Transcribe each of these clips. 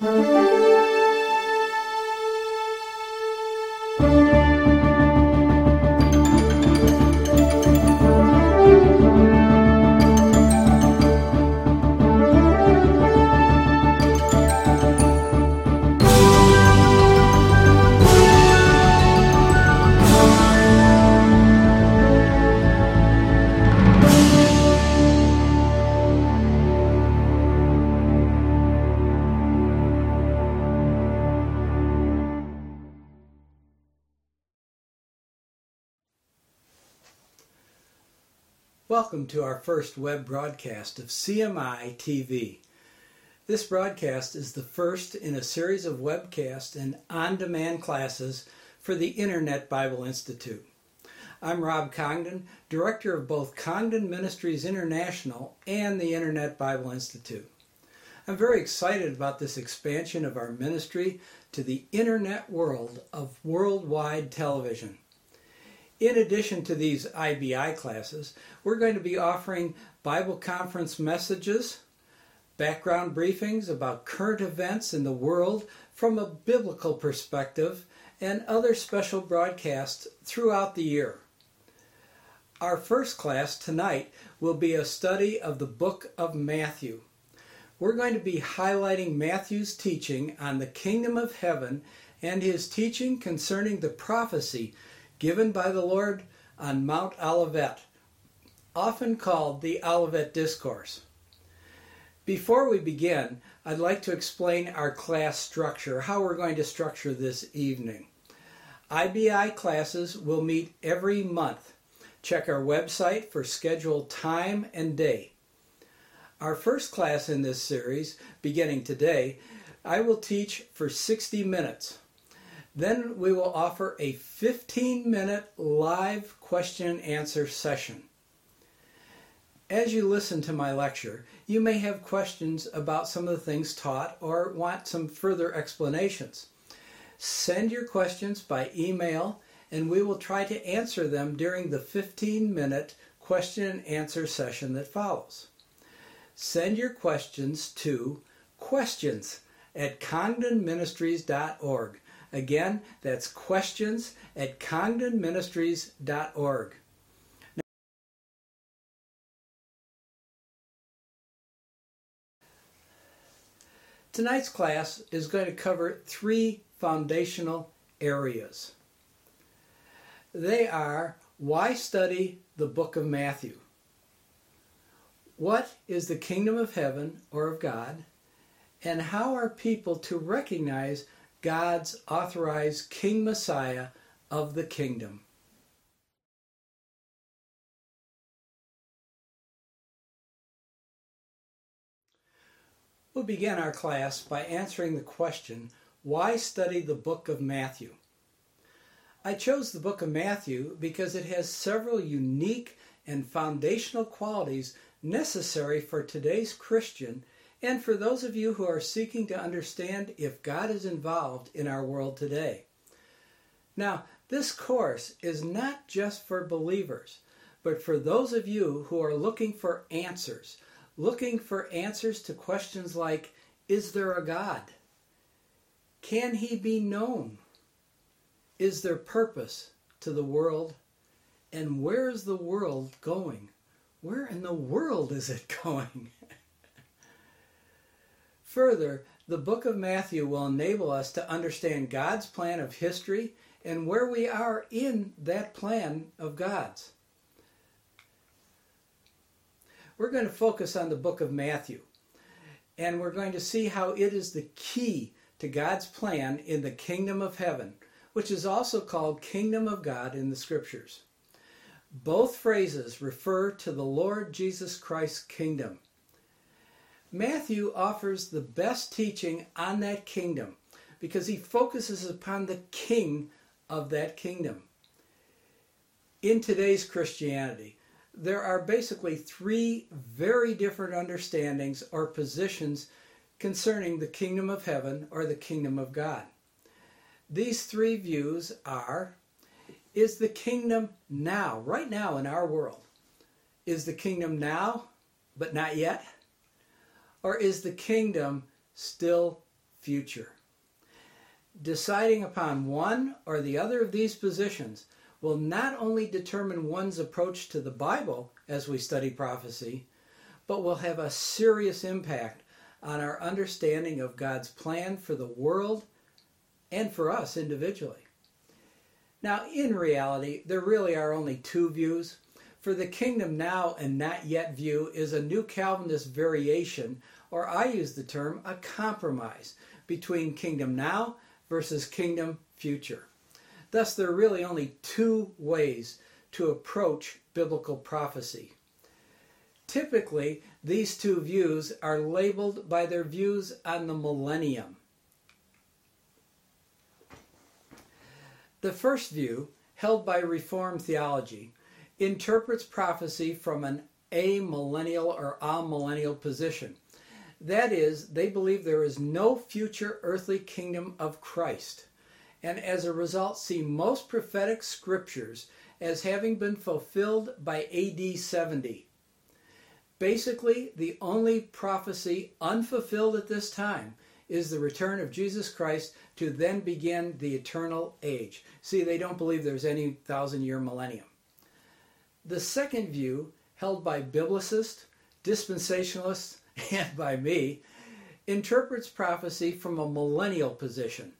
Música Welcome to our first web broadcast of CMI TV. This broadcast is the first in a series of webcasts and on demand classes for the Internet Bible Institute. I'm Rob Congdon, director of both Congdon Ministries International and the Internet Bible Institute. I'm very excited about this expansion of our ministry to the internet world of worldwide television. In addition to these IBI classes, we're going to be offering Bible conference messages, background briefings about current events in the world from a biblical perspective, and other special broadcasts throughout the year. Our first class tonight will be a study of the book of Matthew. We're going to be highlighting Matthew's teaching on the kingdom of heaven and his teaching concerning the prophecy given by the Lord on Mount Olivet, often called the Olivet Discourse. Before we begin, I'd like to explain our class structure, how we're going to structure this evening. IBI classes will meet every month. Check our website for scheduled time and day. Our first class in this series, beginning today, I will teach for 60 minutes. Then we will offer a 15 minute live question and answer session. As you listen to my lecture, you may have questions about some of the things taught or want some further explanations. Send your questions by email and we will try to answer them during the 15 minute question and answer session that follows. Send your questions to questions at congdonministries.org. Again, that's questions at congdonministries.org. Tonight's class is going to cover three foundational areas. They are why study the book of Matthew? What is the kingdom of heaven or of God? And how are people to recognize God's authorized King Messiah of the kingdom. We'll begin our class by answering the question why study the book of Matthew? I chose the book of Matthew because it has several unique and foundational qualities necessary for today's Christian and for those of you who are seeking to understand if God is involved in our world today. Now, this course is not just for believers, but for those of you who are looking for answers, looking for answers to questions like Is there a God? Can he be known? Is there purpose to the world? And where is the world going? Where in the world is it going? Further, the book of Matthew will enable us to understand God's plan of history and where we are in that plan of God's. We're going to focus on the book of Matthew, and we're going to see how it is the key to God's plan in the kingdom of heaven, which is also called kingdom of God in the scriptures. Both phrases refer to the Lord Jesus Christ's kingdom. Matthew offers the best teaching on that kingdom because he focuses upon the king of that kingdom. In today's Christianity, there are basically three very different understandings or positions concerning the kingdom of heaven or the kingdom of God. These three views are Is the kingdom now, right now in our world? Is the kingdom now, but not yet? Or is the kingdom still future. Deciding upon one or the other of these positions will not only determine one's approach to the Bible as we study prophecy, but will have a serious impact on our understanding of God's plan for the world and for us individually. Now, in reality, there really are only two views. For the kingdom now and not yet view is a new Calvinist variation, or I use the term a compromise between kingdom now versus kingdom future. Thus, there are really only two ways to approach biblical prophecy. Typically, these two views are labeled by their views on the millennium. The first view, held by Reformed theology, interprets prophecy from an amillennial or amillennial position. That is, they believe there is no future earthly kingdom of Christ, and as a result, see most prophetic scriptures as having been fulfilled by AD 70. Basically, the only prophecy unfulfilled at this time is the return of Jesus Christ to then begin the eternal age. See, they don't believe there's any thousand year millennium. The second view, held by biblicists, dispensationalists, and by me, interprets prophecy from a millennial position.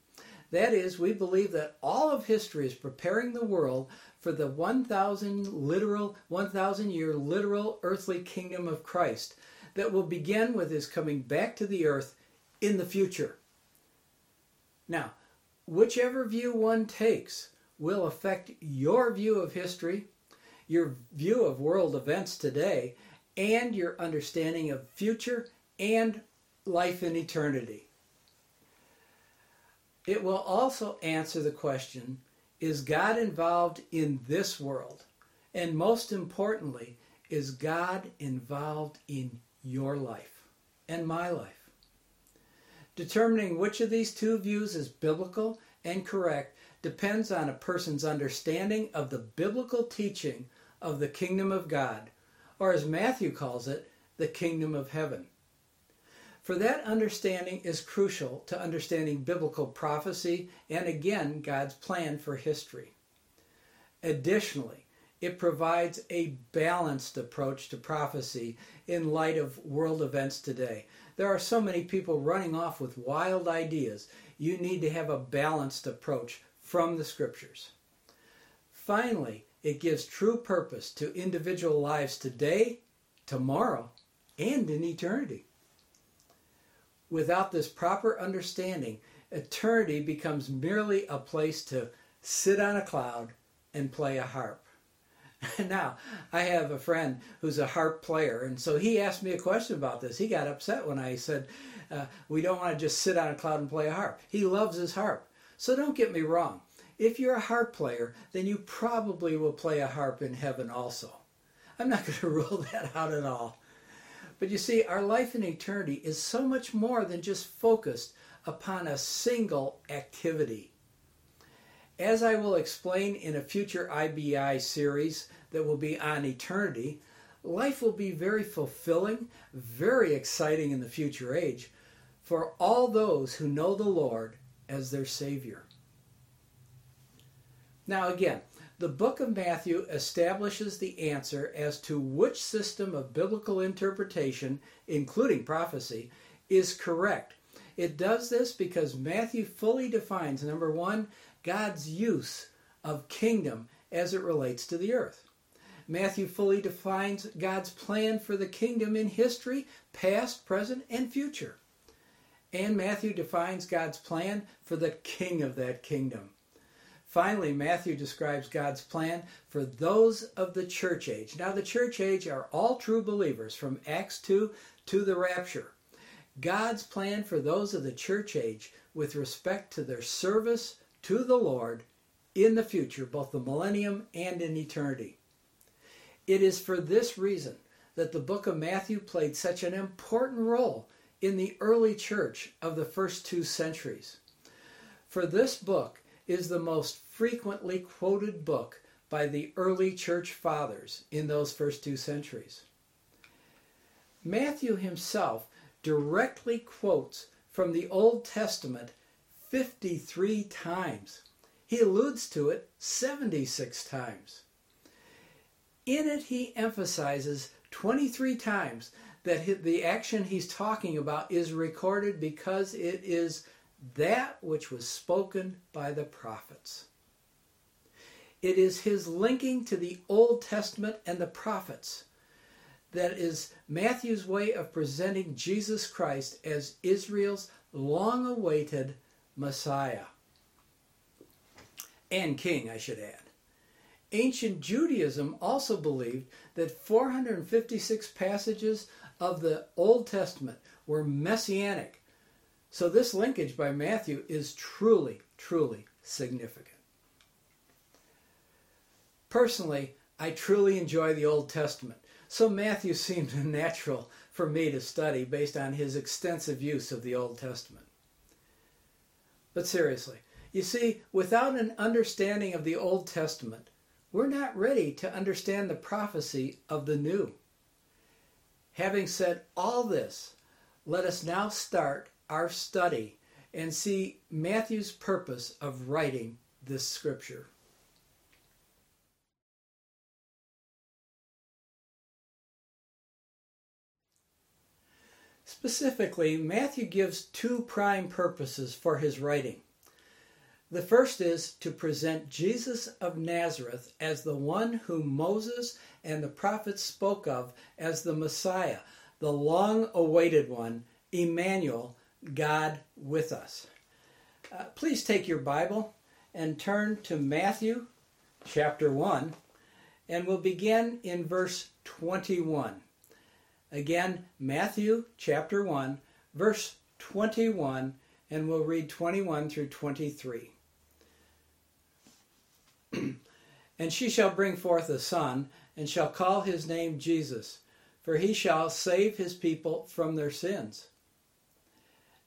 That is, we believe that all of history is preparing the world for the 1000 literal 1000 year literal earthly kingdom of Christ that will begin with his coming back to the earth in the future. Now, whichever view one takes will affect your view of history, your view of world events today, and your understanding of future and life in eternity. It will also answer the question is God involved in this world? And most importantly, is God involved in your life and my life? Determining which of these two views is biblical and correct depends on a person's understanding of the biblical teaching of the kingdom of God, or as Matthew calls it, the kingdom of heaven. For that understanding is crucial to understanding biblical prophecy and again God's plan for history. Additionally, it provides a balanced approach to prophecy in light of world events today. There are so many people running off with wild ideas. You need to have a balanced approach from the scriptures. Finally, it gives true purpose to individual lives today, tomorrow, and in eternity. Without this proper understanding, eternity becomes merely a place to sit on a cloud and play a harp. now, I have a friend who's a harp player, and so he asked me a question about this. He got upset when I said, uh, We don't want to just sit on a cloud and play a harp. He loves his harp. So don't get me wrong. If you're a harp player, then you probably will play a harp in heaven also. I'm not going to rule that out at all. But you see, our life in eternity is so much more than just focused upon a single activity. As I will explain in a future IBI series that will be on eternity, life will be very fulfilling, very exciting in the future age for all those who know the Lord as their Savior. Now, again, the book of Matthew establishes the answer as to which system of biblical interpretation, including prophecy, is correct. It does this because Matthew fully defines number one, God's use of kingdom as it relates to the earth. Matthew fully defines God's plan for the kingdom in history, past, present, and future. And Matthew defines God's plan for the king of that kingdom. Finally, Matthew describes God's plan for those of the church age. Now, the church age are all true believers from Acts 2 to the rapture. God's plan for those of the church age with respect to their service to the Lord in the future, both the millennium and in eternity. It is for this reason that the book of Matthew played such an important role in the early church of the first two centuries. For this book is the most frequently quoted book by the early church fathers in those first two centuries. Matthew himself directly quotes from the Old Testament 53 times. He alludes to it 76 times. In it, he emphasizes 23 times that the action he's talking about is recorded because it is that which was spoken by the prophets. It is his linking to the Old Testament and the prophets that is Matthew's way of presenting Jesus Christ as Israel's long awaited Messiah. And King, I should add. Ancient Judaism also believed that 456 passages of the Old Testament were messianic. So this linkage by Matthew is truly, truly significant. Personally, I truly enjoy the Old Testament, so Matthew seemed natural for me to study based on his extensive use of the Old Testament. But seriously, you see, without an understanding of the Old Testament, we're not ready to understand the prophecy of the New. Having said all this, let us now start our study and see Matthew's purpose of writing this scripture. Specifically, Matthew gives two prime purposes for his writing. The first is to present Jesus of Nazareth as the one whom Moses and the prophets spoke of as the Messiah, the long awaited one, Emmanuel, God with us. Uh, please take your Bible and turn to Matthew chapter 1, and we'll begin in verse 21. Again, Matthew chapter 1, verse 21, and we'll read 21 through 23. and she shall bring forth a son, and shall call his name Jesus, for he shall save his people from their sins.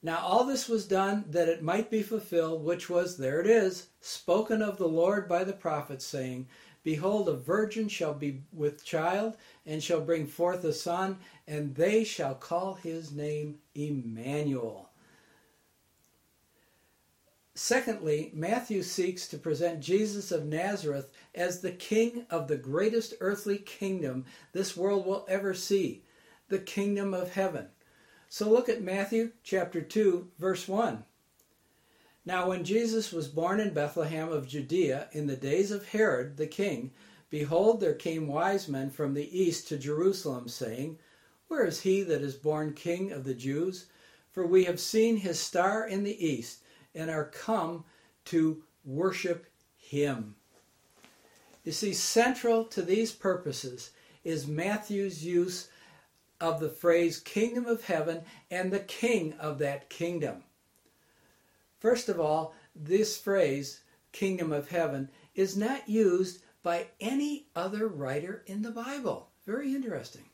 Now all this was done that it might be fulfilled, which was, there it is, spoken of the Lord by the prophets, saying, Behold, a virgin shall be with child, and shall bring forth a son, and they shall call his name Emmanuel. Secondly, Matthew seeks to present Jesus of Nazareth as the king of the greatest earthly kingdom this world will ever see, the kingdom of heaven. So look at Matthew chapter 2, verse 1. Now, when Jesus was born in Bethlehem of Judea in the days of Herod the king, behold, there came wise men from the east to Jerusalem, saying, Where is he that is born king of the Jews? For we have seen his star in the east, and are come to worship him. You see, central to these purposes is Matthew's use of the phrase kingdom of heaven and the king of that kingdom. First of all, this phrase, kingdom of heaven, is not used by any other writer in the Bible. Very interesting.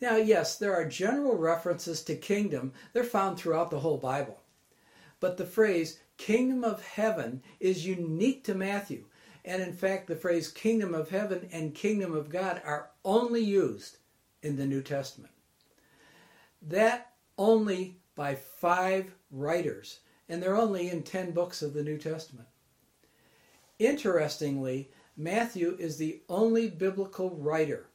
Now, yes, there are general references to kingdom, they're found throughout the whole Bible. But the phrase kingdom of heaven is unique to Matthew. And in fact, the phrase kingdom of heaven and kingdom of God are only used in the New Testament. That only by five writers and they're only in 10 books of the New Testament. Interestingly, Matthew is the only biblical writer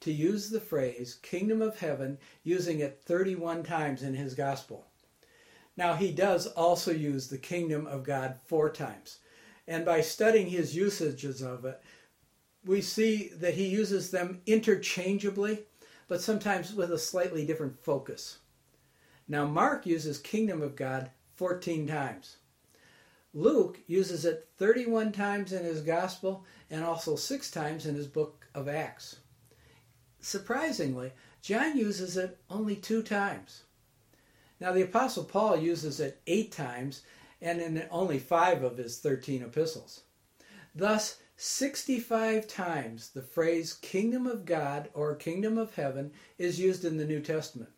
to use the phrase kingdom of heaven, using it 31 times in his gospel. Now, he does also use the kingdom of God four times. And by studying his usages of it, we see that he uses them interchangeably, but sometimes with a slightly different focus. Now, Mark uses kingdom of God 14 times. Luke uses it 31 times in his gospel and also six times in his book of Acts. Surprisingly, John uses it only two times. Now, the Apostle Paul uses it eight times and in only five of his 13 epistles. Thus, 65 times the phrase kingdom of God or kingdom of heaven is used in the New Testament.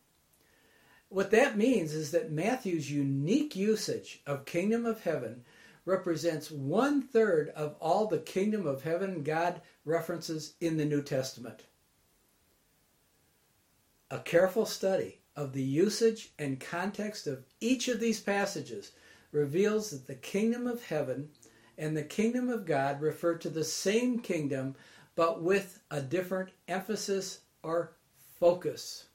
What that means is that Matthew's unique usage of kingdom of heaven represents one third of all the kingdom of heaven God references in the New Testament. A careful study of the usage and context of each of these passages reveals that the kingdom of heaven and the kingdom of God refer to the same kingdom but with a different emphasis or focus.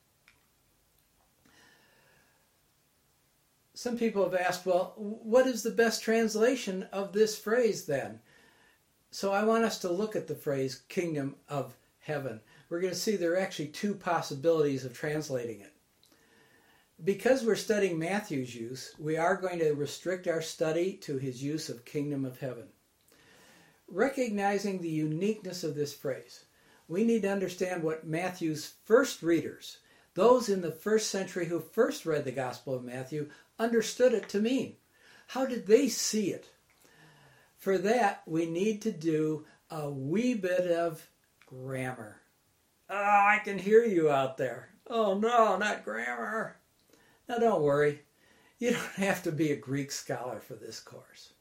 Some people have asked, well, what is the best translation of this phrase then? So I want us to look at the phrase kingdom of heaven. We're going to see there are actually two possibilities of translating it. Because we're studying Matthew's use, we are going to restrict our study to his use of kingdom of heaven. Recognizing the uniqueness of this phrase, we need to understand what Matthew's first readers, those in the first century who first read the Gospel of Matthew, understood it to mean. How did they see it? For that, we need to do a wee bit of grammar. Oh, I can hear you out there. Oh, no, not grammar. Now, don't worry. You don't have to be a Greek scholar for this course.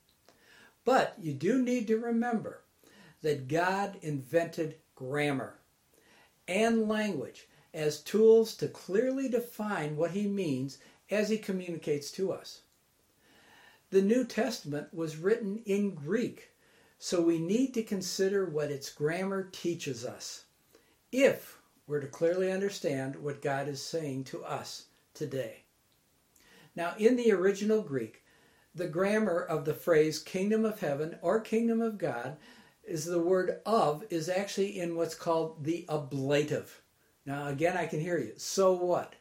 But you do need to remember that God invented grammar and language as tools to clearly define what he means as he communicates to us. The New Testament was written in Greek, so we need to consider what its grammar teaches us if we're to clearly understand what God is saying to us today. Now, in the original Greek, the grammar of the phrase kingdom of heaven or kingdom of God is the word of is actually in what's called the ablative. Now, again, I can hear you. So what?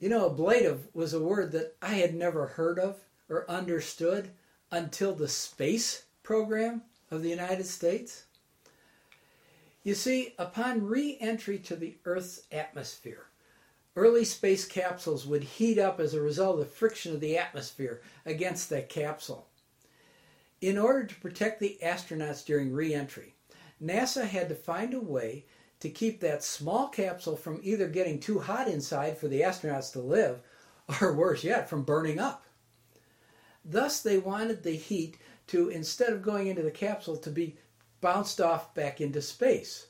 You know, ablative was a word that I had never heard of or understood until the space program of the United States. You see, upon re entry to the Earth's atmosphere, early space capsules would heat up as a result of the friction of the atmosphere against that capsule. In order to protect the astronauts during re entry, NASA had to find a way to keep that small capsule from either getting too hot inside for the astronauts to live, or worse yet, from burning up. Thus, they wanted the heat to, instead of going into the capsule, to be bounced off back into space,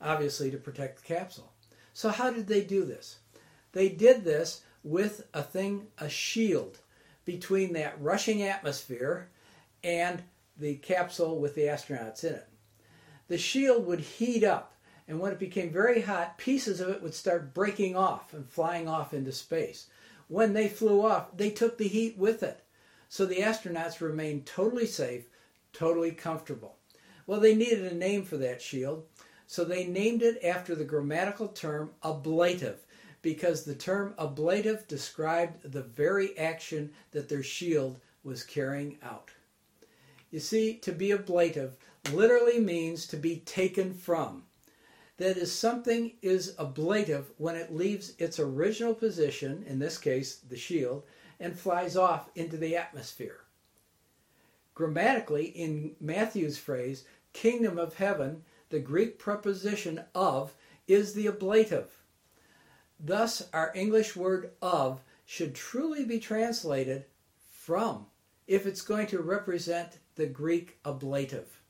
obviously to protect the capsule. So, how did they do this? They did this with a thing, a shield between that rushing atmosphere and the capsule with the astronauts in it. The shield would heat up, and when it became very hot, pieces of it would start breaking off and flying off into space. When they flew off, they took the heat with it. So the astronauts remained totally safe, totally comfortable. Well, they needed a name for that shield, so they named it after the grammatical term ablative, because the term ablative described the very action that their shield was carrying out. You see, to be ablative literally means to be taken from. That is, something is ablative when it leaves its original position, in this case the shield, and flies off into the atmosphere. Grammatically, in Matthew's phrase, kingdom of heaven, the Greek preposition of is the ablative. Thus, our English word of should truly be translated from if it's going to represent the Greek ablative.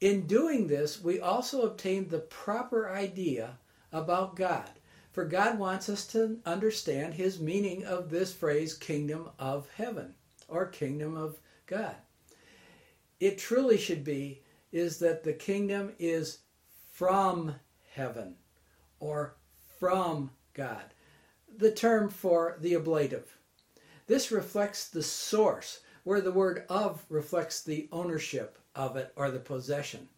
In doing this, we also obtain the proper idea about God for God wants us to understand his meaning of this phrase, kingdom of heaven or kingdom of God. It truly should be is that the kingdom is from heaven or from God. The term for the ablative. This reflects the source, where the word of reflects the ownership of it or the possession.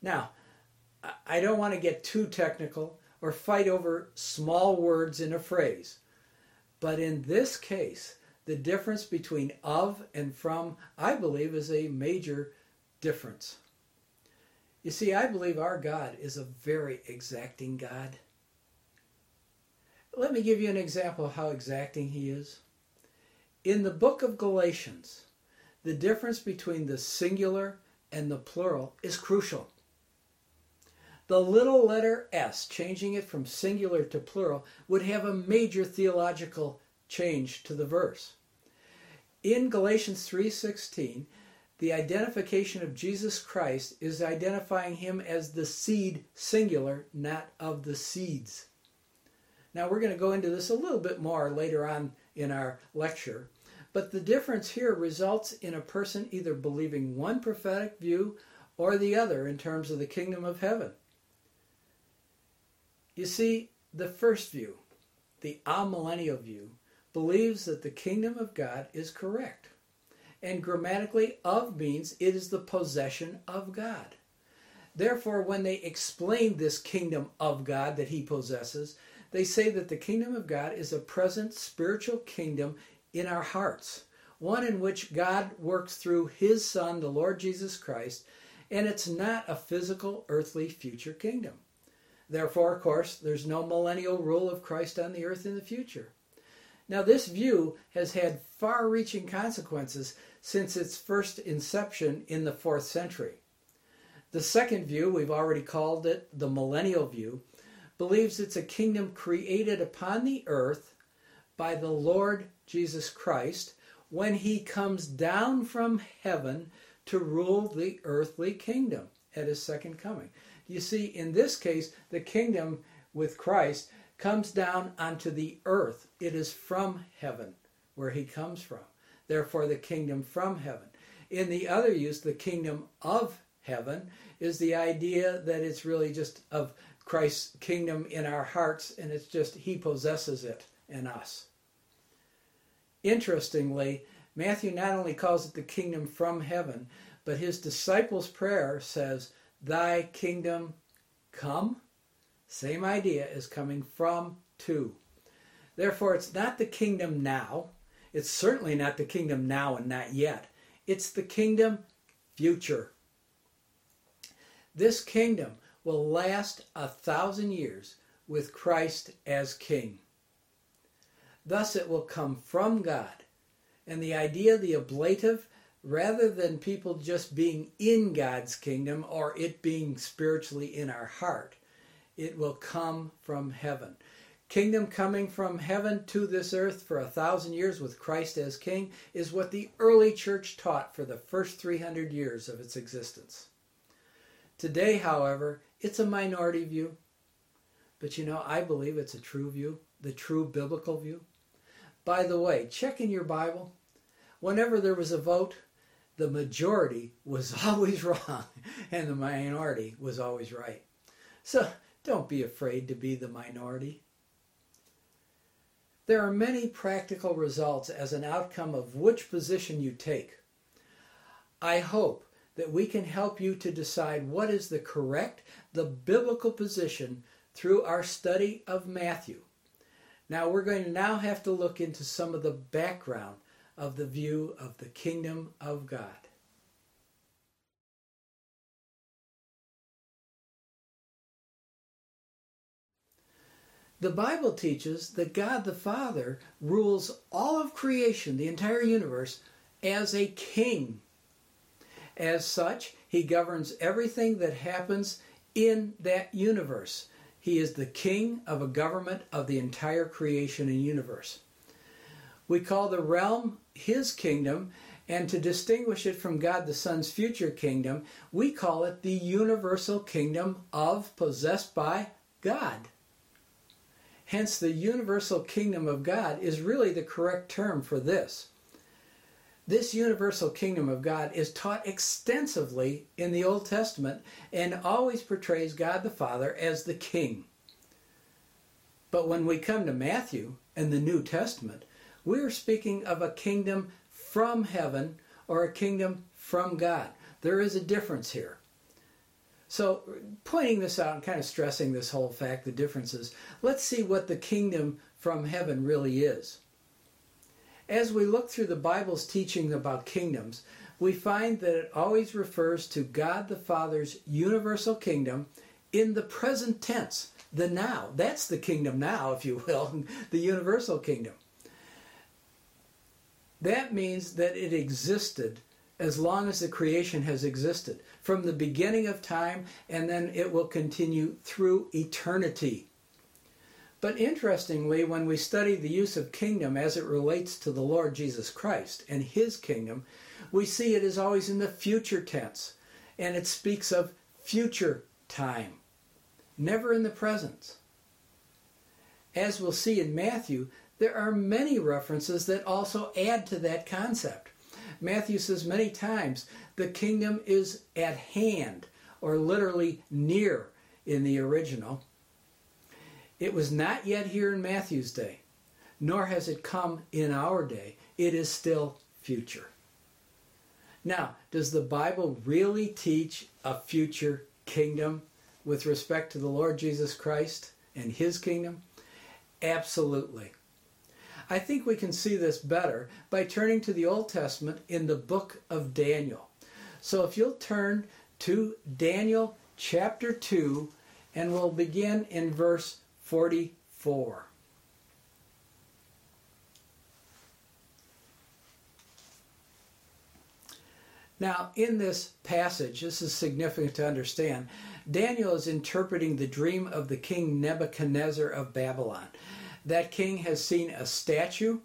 Now, I don't want to get too technical or fight over small words in a phrase. But in this case, the difference between of and from, I believe, is a major difference. You see, I believe our God is a very exacting God. Let me give you an example of how exacting He is. In the book of Galatians, the difference between the singular and the plural is crucial. The little letter s, changing it from singular to plural, would have a major theological change to the verse. In Galatians 3:16, the identification of Jesus Christ is identifying him as the seed singular, not of the seeds. Now, we're going to go into this a little bit more later on in our lecture, but the difference here results in a person either believing one prophetic view or the other in terms of the kingdom of heaven. You see, the first view, the amillennial view, believes that the kingdom of God is correct. And grammatically, of means it is the possession of God. Therefore, when they explain this kingdom of God that he possesses, they say that the kingdom of God is a present spiritual kingdom in our hearts, one in which God works through his Son, the Lord Jesus Christ, and it's not a physical, earthly future kingdom. Therefore, of course, there's no millennial rule of Christ on the earth in the future. Now, this view has had far reaching consequences since its first inception in the fourth century. The second view, we've already called it the millennial view, believes it's a kingdom created upon the earth by the Lord Jesus Christ when he comes down from heaven to rule the earthly kingdom at his second coming. You see, in this case, the kingdom with Christ comes down onto the earth. It is from heaven where he comes from. Therefore, the kingdom from heaven. In the other use, the kingdom of heaven is the idea that it's really just of Christ's kingdom in our hearts and it's just he possesses it in us. Interestingly, Matthew not only calls it the kingdom from heaven, but his disciples' prayer says, Thy kingdom come. Same idea is coming from to. Therefore, it's not the kingdom now. It's certainly not the kingdom now and not yet. It's the kingdom future. This kingdom will last a thousand years with Christ as king. Thus, it will come from God. And the idea, the ablative, rather than people just being in God's kingdom or it being spiritually in our heart, it will come from heaven. Kingdom coming from heaven to this earth for a thousand years with Christ as king is what the early church taught for the first 300 years of its existence. Today, however, it's a minority view. But you know, I believe it's a true view, the true biblical view. By the way, check in your Bible. Whenever there was a vote, the majority was always wrong and the minority was always right. So don't be afraid to be the minority. There are many practical results as an outcome of which position you take. I hope that we can help you to decide what is the correct, the biblical position through our study of Matthew. Now we're going to now have to look into some of the background of the view of the kingdom of God. The Bible teaches that God the Father rules all of creation, the entire universe, as a king as such, he governs everything that happens in that universe. He is the king of a government of the entire creation and universe. We call the realm his kingdom, and to distinguish it from God the Son's future kingdom, we call it the universal kingdom of possessed by God. Hence, the universal kingdom of God is really the correct term for this. This universal kingdom of God is taught extensively in the Old Testament and always portrays God the Father as the king. But when we come to Matthew and the New Testament, we are speaking of a kingdom from heaven or a kingdom from God. There is a difference here. So, pointing this out and kind of stressing this whole fact, the differences, let's see what the kingdom from heaven really is. As we look through the Bible's teaching about kingdoms, we find that it always refers to God the Father's universal kingdom in the present tense, the now. That's the kingdom now, if you will, the universal kingdom. That means that it existed as long as the creation has existed, from the beginning of time, and then it will continue through eternity. But interestingly, when we study the use of kingdom as it relates to the Lord Jesus Christ and his kingdom, we see it is always in the future tense, and it speaks of future time, never in the present. as we'll see in Matthew, there are many references that also add to that concept. Matthew says many times, the kingdom is at hand, or literally near in the original. It was not yet here in Matthew's day, nor has it come in our day. It is still future. Now, does the Bible really teach a future kingdom with respect to the Lord Jesus Christ and his kingdom? Absolutely. I think we can see this better by turning to the Old Testament in the book of Daniel. So if you'll turn to Daniel chapter 2, and we'll begin in verse 44. Now, in this passage, this is significant to understand. Daniel is interpreting the dream of the king Nebuchadnezzar of Babylon. That king has seen a statue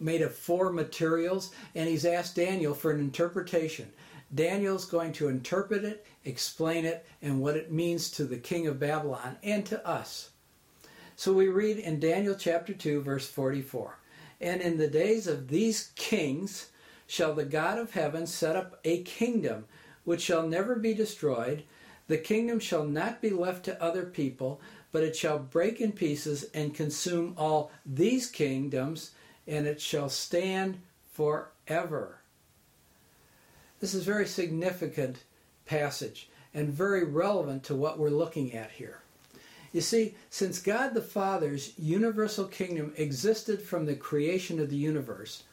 made of four materials, and he's asked Daniel for an interpretation. Daniel's going to interpret it, explain it, and what it means to the king of Babylon and to us. So we read in Daniel chapter 2, verse 44 And in the days of these kings, shall the God of heaven set up a kingdom which shall never be destroyed. The kingdom shall not be left to other people, but it shall break in pieces and consume all these kingdoms, and it shall stand forever. This is a very significant passage and very relevant to what we're looking at here. You see, since God the Father's universal kingdom existed from the creation of the universe,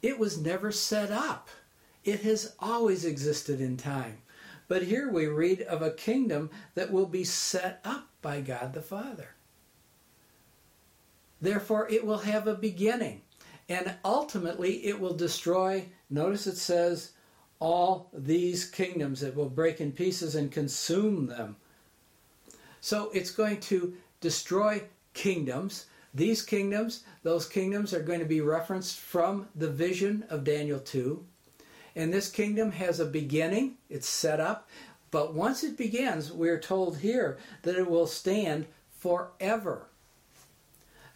it was never set up. It has always existed in time. But here we read of a kingdom that will be set up by God the Father. Therefore, it will have a beginning. And ultimately, it will destroy, notice it says, all these kingdoms. It will break in pieces and consume them. So it's going to destroy kingdoms these kingdoms, those kingdoms are going to be referenced from the vision of Daniel 2. And this kingdom has a beginning, it's set up, but once it begins, we're told here that it will stand forever.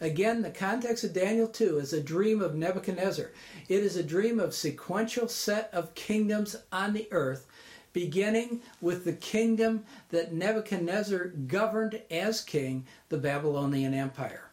Again, the context of Daniel 2 is a dream of Nebuchadnezzar. It is a dream of sequential set of kingdoms on the earth, beginning with the kingdom that Nebuchadnezzar governed as king, the Babylonian Empire.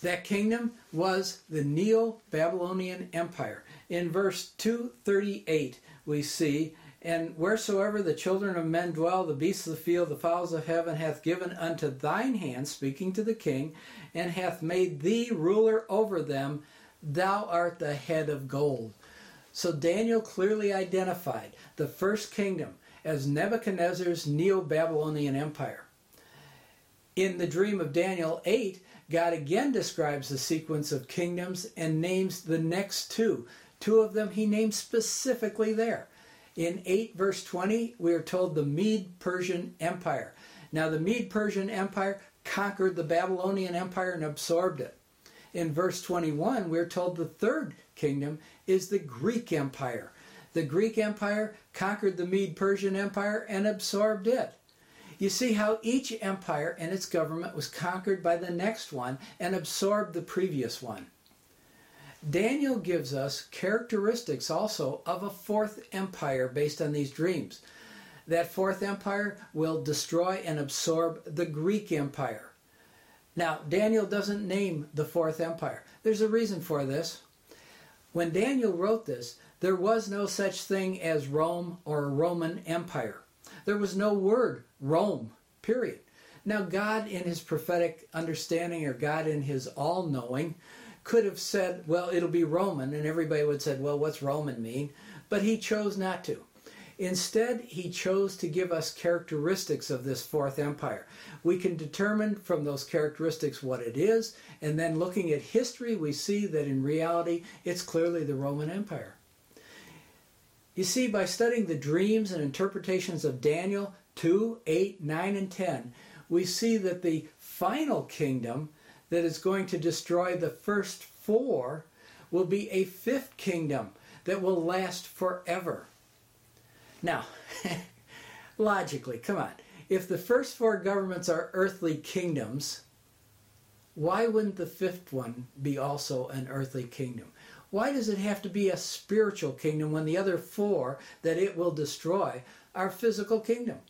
That kingdom was the Neo Babylonian Empire. In verse 238, we see, And wheresoever the children of men dwell, the beasts of the field, the fowls of heaven, hath given unto thine hand, speaking to the king, and hath made thee ruler over them. Thou art the head of gold. So Daniel clearly identified the first kingdom as Nebuchadnezzar's Neo Babylonian Empire. In the dream of Daniel 8, God again describes the sequence of kingdoms and names the next two. Two of them he names specifically there. In 8 verse 20, we are told the Mede Persian Empire. Now, the Mede Persian Empire conquered the Babylonian Empire and absorbed it. In verse 21, we're told the third kingdom is the Greek Empire. The Greek Empire conquered the Mede Persian Empire and absorbed it. You see how each empire and its government was conquered by the next one and absorbed the previous one. Daniel gives us characteristics also of a fourth empire based on these dreams. That fourth empire will destroy and absorb the Greek Empire. Now, Daniel doesn't name the fourth empire. There's a reason for this. When Daniel wrote this, there was no such thing as Rome or a Roman Empire. There was no word Rome, period. Now, God, in his prophetic understanding, or God in his all knowing, could have said, well, it'll be Roman, and everybody would have said, well, what's Roman mean? But he chose not to. Instead, he chose to give us characteristics of this fourth empire. We can determine from those characteristics what it is, and then looking at history, we see that in reality, it's clearly the Roman Empire. You see, by studying the dreams and interpretations of Daniel 2, 8, 9, and 10, we see that the final kingdom that is going to destroy the first four will be a fifth kingdom that will last forever. Now, logically, come on. If the first four governments are earthly kingdoms, why wouldn't the fifth one be also an earthly kingdom? Why does it have to be a spiritual kingdom when the other four that it will destroy are physical kingdom?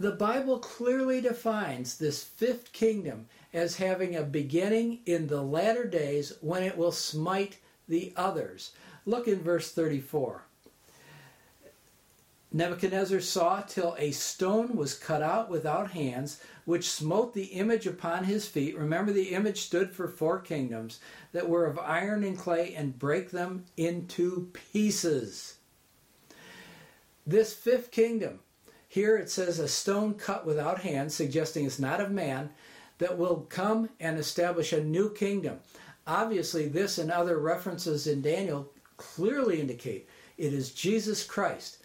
The Bible clearly defines this fifth kingdom as having a beginning in the latter days when it will smite the others. Look in verse 34. Nebuchadnezzar saw till a stone was cut out without hands, which smote the image upon his feet. Remember, the image stood for four kingdoms that were of iron and clay, and break them into pieces. This fifth kingdom, here it says a stone cut without hands, suggesting it's not of man, that will come and establish a new kingdom. Obviously, this and other references in Daniel clearly indicate it is Jesus Christ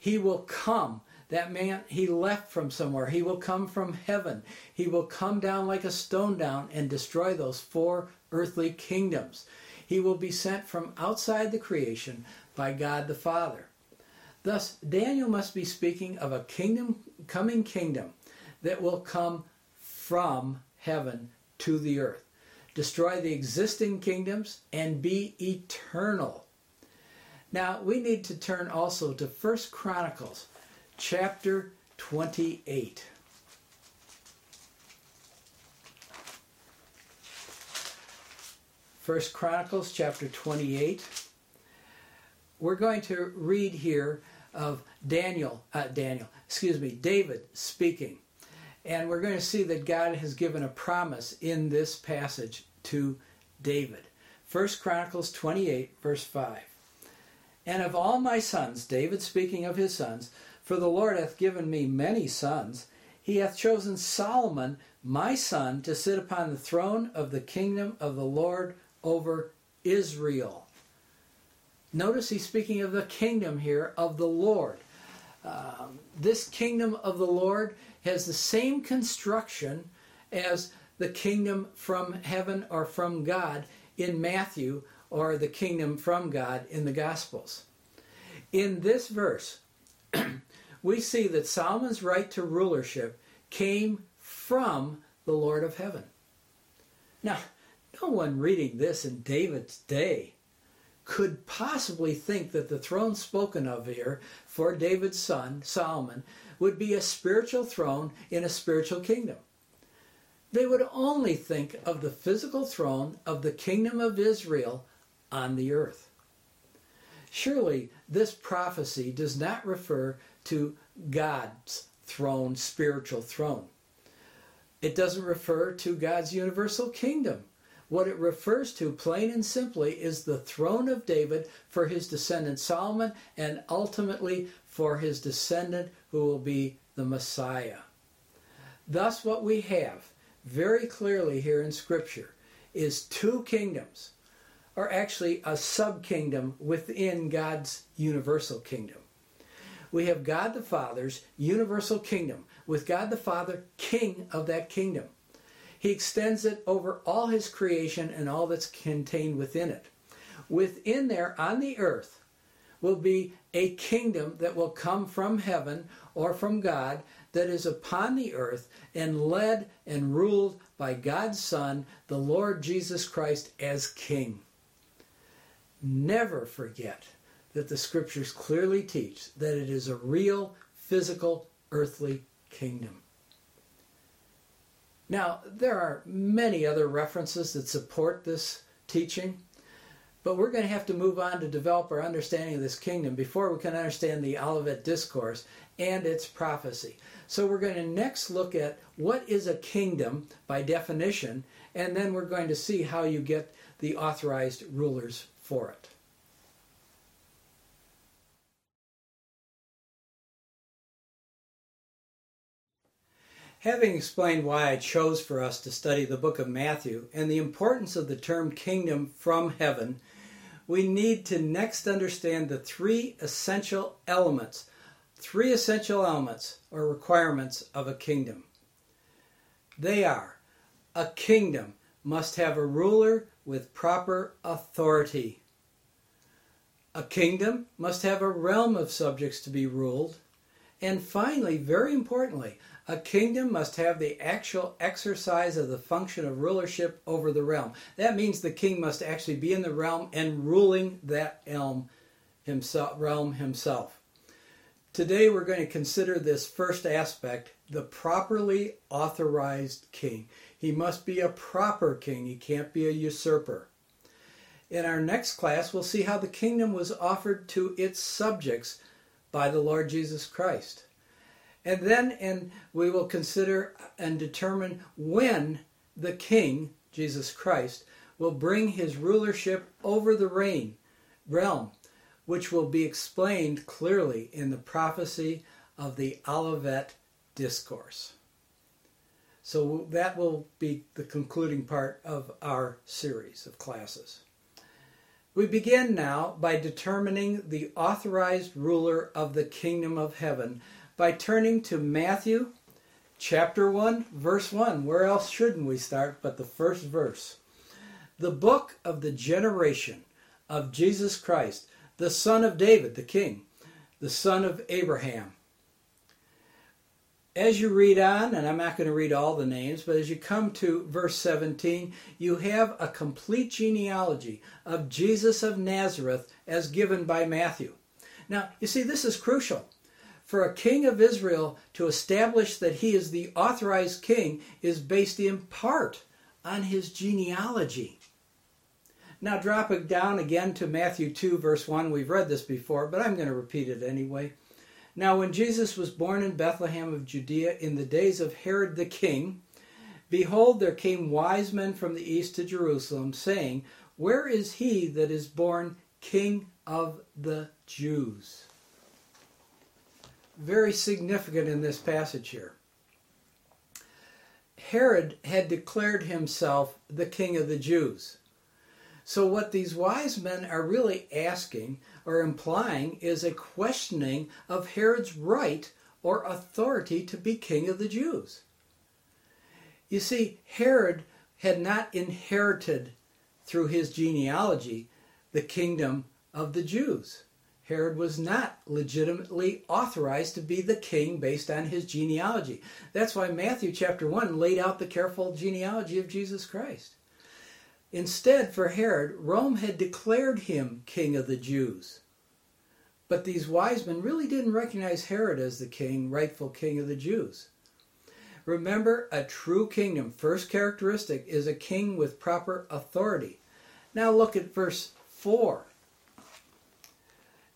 he will come. That man, he left from somewhere. He will come from heaven. He will come down like a stone down and destroy those four earthly kingdoms. He will be sent from outside the creation by God the Father. Thus, Daniel must be speaking of a kingdom, coming kingdom that will come from heaven to the earth, destroy the existing kingdoms, and be eternal. Now we need to turn also to First Chronicles chapter 28. First Chronicles chapter 28. We're going to read here of Daniel, uh, Daniel, excuse me, David speaking. And we're going to see that God has given a promise in this passage to David. First Chronicles 28 verse 5. And of all my sons, David speaking of his sons, for the Lord hath given me many sons, he hath chosen Solomon, my son, to sit upon the throne of the kingdom of the Lord over Israel. Notice he's speaking of the kingdom here of the Lord. Um, this kingdom of the Lord has the same construction as the kingdom from heaven or from God in Matthew or the kingdom from God in the Gospels. In this verse, we see that Solomon's right to rulership came from the Lord of heaven. Now, no one reading this in David's day could possibly think that the throne spoken of here for David's son, Solomon, would be a spiritual throne in a spiritual kingdom. They would only think of the physical throne of the kingdom of Israel on the earth. Surely this prophecy does not refer to God's throne, spiritual throne. It doesn't refer to God's universal kingdom. What it refers to, plain and simply, is the throne of David for his descendant Solomon and ultimately for his descendant who will be the Messiah. Thus, what we have very clearly here in Scripture is two kingdoms or actually a sub kingdom within God's universal kingdom. We have God the Father's universal kingdom, with God the Father king of that kingdom. He extends it over all his creation and all that's contained within it. Within there on the earth will be a kingdom that will come from heaven or from God that is upon the earth and led and ruled by God's Son, the Lord Jesus Christ, as King never forget that the scriptures clearly teach that it is a real, physical, earthly kingdom. Now, there are many other references that support this teaching, but we're going to have to move on to develop our understanding of this kingdom before we can understand the Olivet Discourse and its prophecy. So we're going to next look at what is a kingdom by definition, and then we're going to see how you get the authorized rulers for it. Having explained why I chose for us to study the book of Matthew and the importance of the term kingdom from heaven, we need to next understand the three essential elements, three essential elements or requirements of a kingdom. They are a kingdom must have a ruler with proper authority. A kingdom must have a realm of subjects to be ruled, And finally, very importantly, a kingdom must have the actual exercise of the function of rulership over the realm. That means the king must actually be in the realm and ruling that realm himself. Today we're going to consider this first aspect, the properly authorized king. He must be a proper king. He can't be a usurper. In our next class, we'll see how the kingdom was offered to its subjects by the Lord Jesus Christ. And then and we will consider and determine when the king, Jesus Christ, will bring his rulership over the reign, realm, which will be explained clearly in the prophecy of the Olivet Discourse. So that will be the concluding part of our series of classes. We begin now by determining the authorized ruler of the kingdom of heaven by turning to Matthew chapter 1, verse 1. Where else shouldn't we start but the first verse? The book of the generation of Jesus Christ, the son of David, the king, the son of Abraham as you read on, and I'm not going to read all the names, but as you come to verse 17, you have a complete genealogy of Jesus of Nazareth as given by Matthew. Now, you see, this is crucial. For a king of Israel to establish that he is the authorized king is based in part on his genealogy. Now, dropping down again to Matthew 2, verse 1, we've read this before, but I'm going to repeat it anyway. Now, when Jesus was born in Bethlehem of Judea in the days of Herod the king, behold, there came wise men from the east to Jerusalem, saying, Where is he that is born King of the Jews? Very significant in this passage here. Herod had declared himself the king of the Jews. So, what these wise men are really asking or implying is a questioning of Herod's right or authority to be king of the Jews. You see, Herod had not inherited through his genealogy the kingdom of the Jews. Herod was not legitimately authorized to be the king based on his genealogy. That's why Matthew chapter 1 laid out the careful genealogy of Jesus Christ. Instead, for Herod, Rome had declared him king of the Jews. But these wise men really didn't recognize Herod as the king, rightful king of the Jews. Remember, a true kingdom, first characteristic, is a king with proper authority. Now look at verse 4.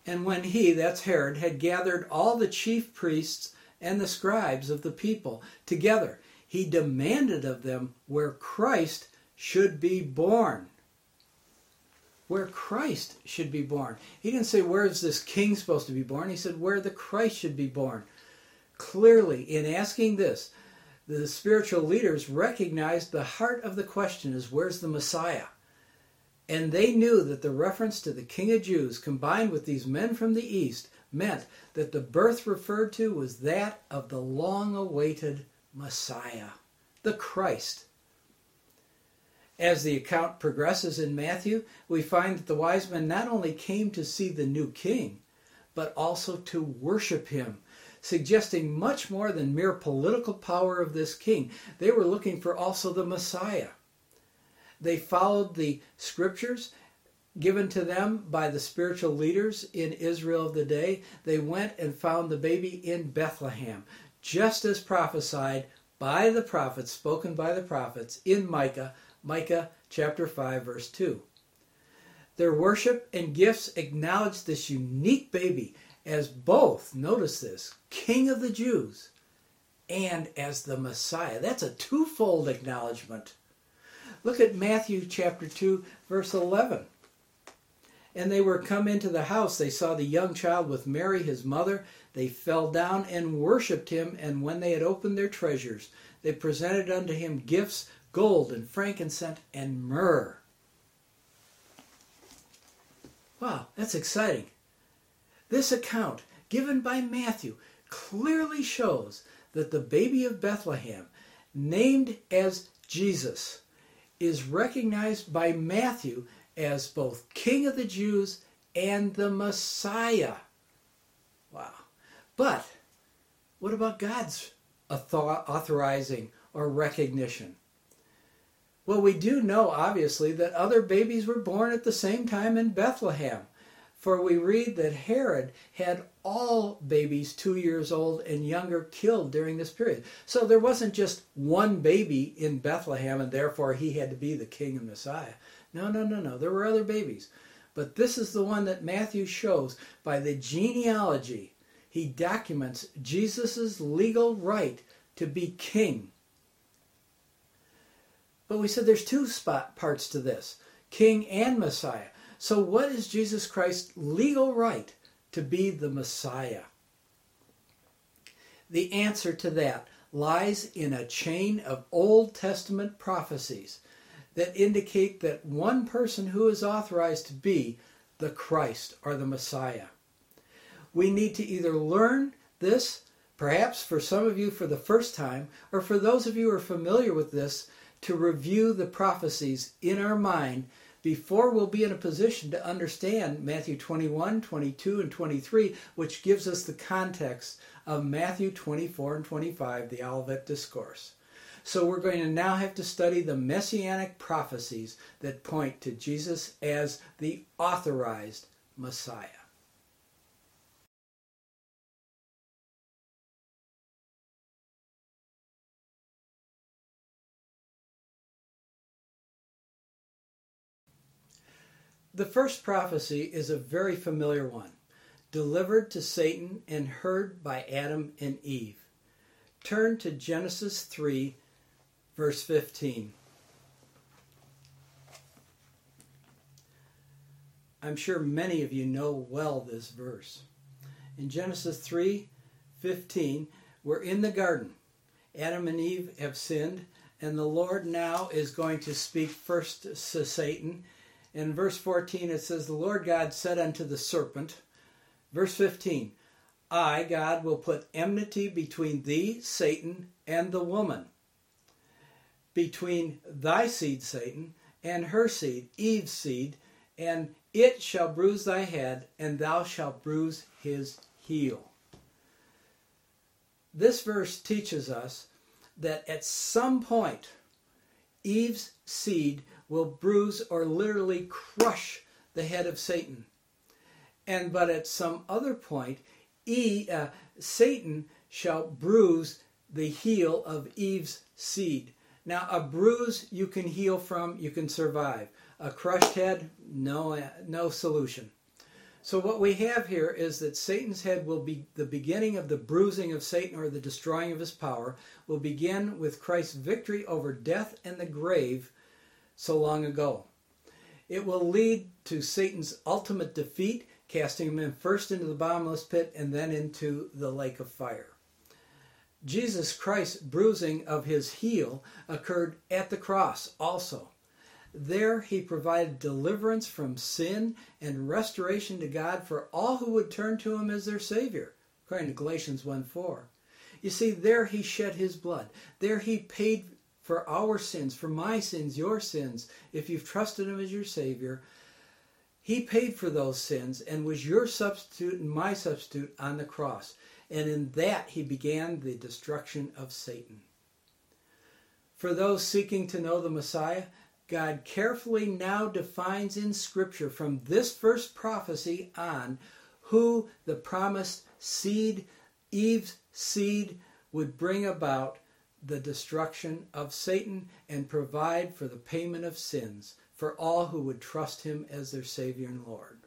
And when he, that's Herod, had gathered all the chief priests and the scribes of the people together, he demanded of them where Christ should be born. Where Christ should be born. He didn't say, Where is this king supposed to be born? He said, Where the Christ should be born. Clearly, in asking this, the spiritual leaders recognized the heart of the question is where's the Messiah? And they knew that the reference to the King of Jews combined with these men from the East meant that the birth referred to was that of the long awaited Messiah, the Christ, as the account progresses in Matthew, we find that the wise men not only came to see the new king, but also to worship him, suggesting much more than mere political power of this king. They were looking for also the Messiah. They followed the scriptures given to them by the spiritual leaders in Israel of the day. They went and found the baby in Bethlehem, just as prophesied by the prophets, spoken by the prophets in Micah Micah chapter 5 verse 2. Their worship and gifts acknowledge this unique baby as both, notice this, King of the Jews and as the Messiah. That's a twofold acknowledgement. Look at Matthew chapter 2 verse 11. And they were come into the house. They saw the young child with Mary, his mother. They fell down and worshipped him. And when they had opened their treasures, they presented unto him gifts gold and frankincense and myrrh. Wow, that's exciting. This account given by Matthew clearly shows that the baby of Bethlehem, named as Jesus, is recognized by Matthew as both King of the Jews and the Messiah. Wow. But What about God's authorizing or recognition? Well, we do know, obviously, that other babies were born at the same time in Bethlehem. For we read that Herod had all babies two years old and younger killed during this period. So there wasn't just one baby in Bethlehem and therefore he had to be the king and Messiah. No, no, no, no. There were other babies. But this is the one that Matthew shows by the genealogy. He documents Jesus' legal right to be king. But we said there's two spot parts to this king and Messiah. So, what is Jesus Christ's legal right to be the Messiah? The answer to that lies in a chain of Old Testament prophecies that indicate that one person who is authorized to be the Christ or the Messiah. We need to either learn this, perhaps for some of you for the first time, or for those of you who are familiar with this, to review the prophecies in our mind before we'll be in a position to understand Matthew 21, 22, and 23, which gives us the context of Matthew 24 and 25, the Olivet Discourse. So we're going to now have to study the messianic prophecies that point to Jesus as the authorized Messiah. The first prophecy is a very familiar one, delivered to Satan and heard by Adam and Eve. Turn to Genesis 3, verse 15. I'm sure many of you know well this verse. In Genesis 3 15, we're in the garden. Adam and Eve have sinned, and the Lord now is going to speak first to Satan in verse 14 it says, The Lord God said unto the serpent, verse 15, I, God, will put enmity between thee, Satan, and the woman, between thy seed, Satan, and her seed, Eve's seed, and it shall bruise thy head, and thou shalt bruise his heel. This verse teaches us that at some point, Eve's seed will bruise or literally crush the head of Satan. And but at some other point, e, uh, Satan shall bruise the heel of Eve's seed. Now, a bruise you can heal from, you can survive. A crushed head, no, uh, no solution. So what we have here is that Satan's head will be the beginning of the bruising of Satan or the destroying of his power will begin with Christ's victory over death and the grave so long ago. It will lead to Satan's ultimate defeat, casting him first into the bottomless pit and then into the lake of fire. Jesus Christ's bruising of his heel occurred at the cross also. There he provided deliverance from sin and restoration to God for all who would turn to him as their Savior, according to Galatians 1 4. You see, there he shed his blood. There he paid for our sins, for my sins, your sins, if you've trusted Him as your Savior. He paid for those sins and was your substitute and my substitute on the cross. And in that, He began the destruction of Satan. For those seeking to know the Messiah, God carefully now defines in Scripture from this first prophecy on who the promised seed, Eve's seed, would bring about the destruction of Satan and provide for the payment of sins for all who would trust him as their Savior and Lord.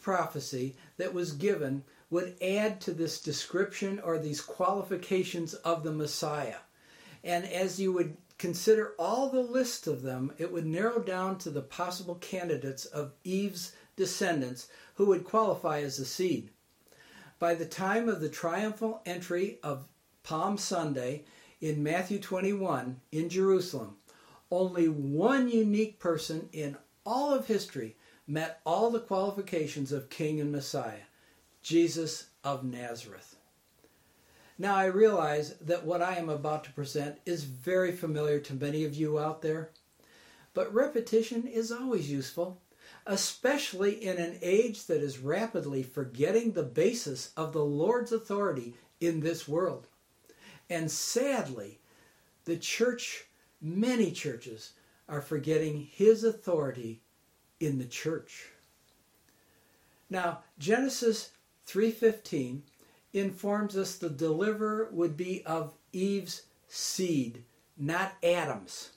prophecy that was given would add to this description or these qualifications of the Messiah. And as you would consider all the list of them, it would narrow down to the possible candidates of Eve's descendants who would qualify as the seed. By the time of the triumphal entry of Palm Sunday in Matthew 21 in Jerusalem, only one unique person in all of history met all the qualifications of king and Messiah Jesus of Nazareth. Now, I realize that what I am about to present is very familiar to many of you out there, but repetition is always useful, especially in an age that is rapidly forgetting the basis of the Lord's authority in this world. And sadly, the church, many churches, are forgetting his authority in the church. Now, Genesis 3:15 informs us the deliverer would be of Eve's seed, not Adam's.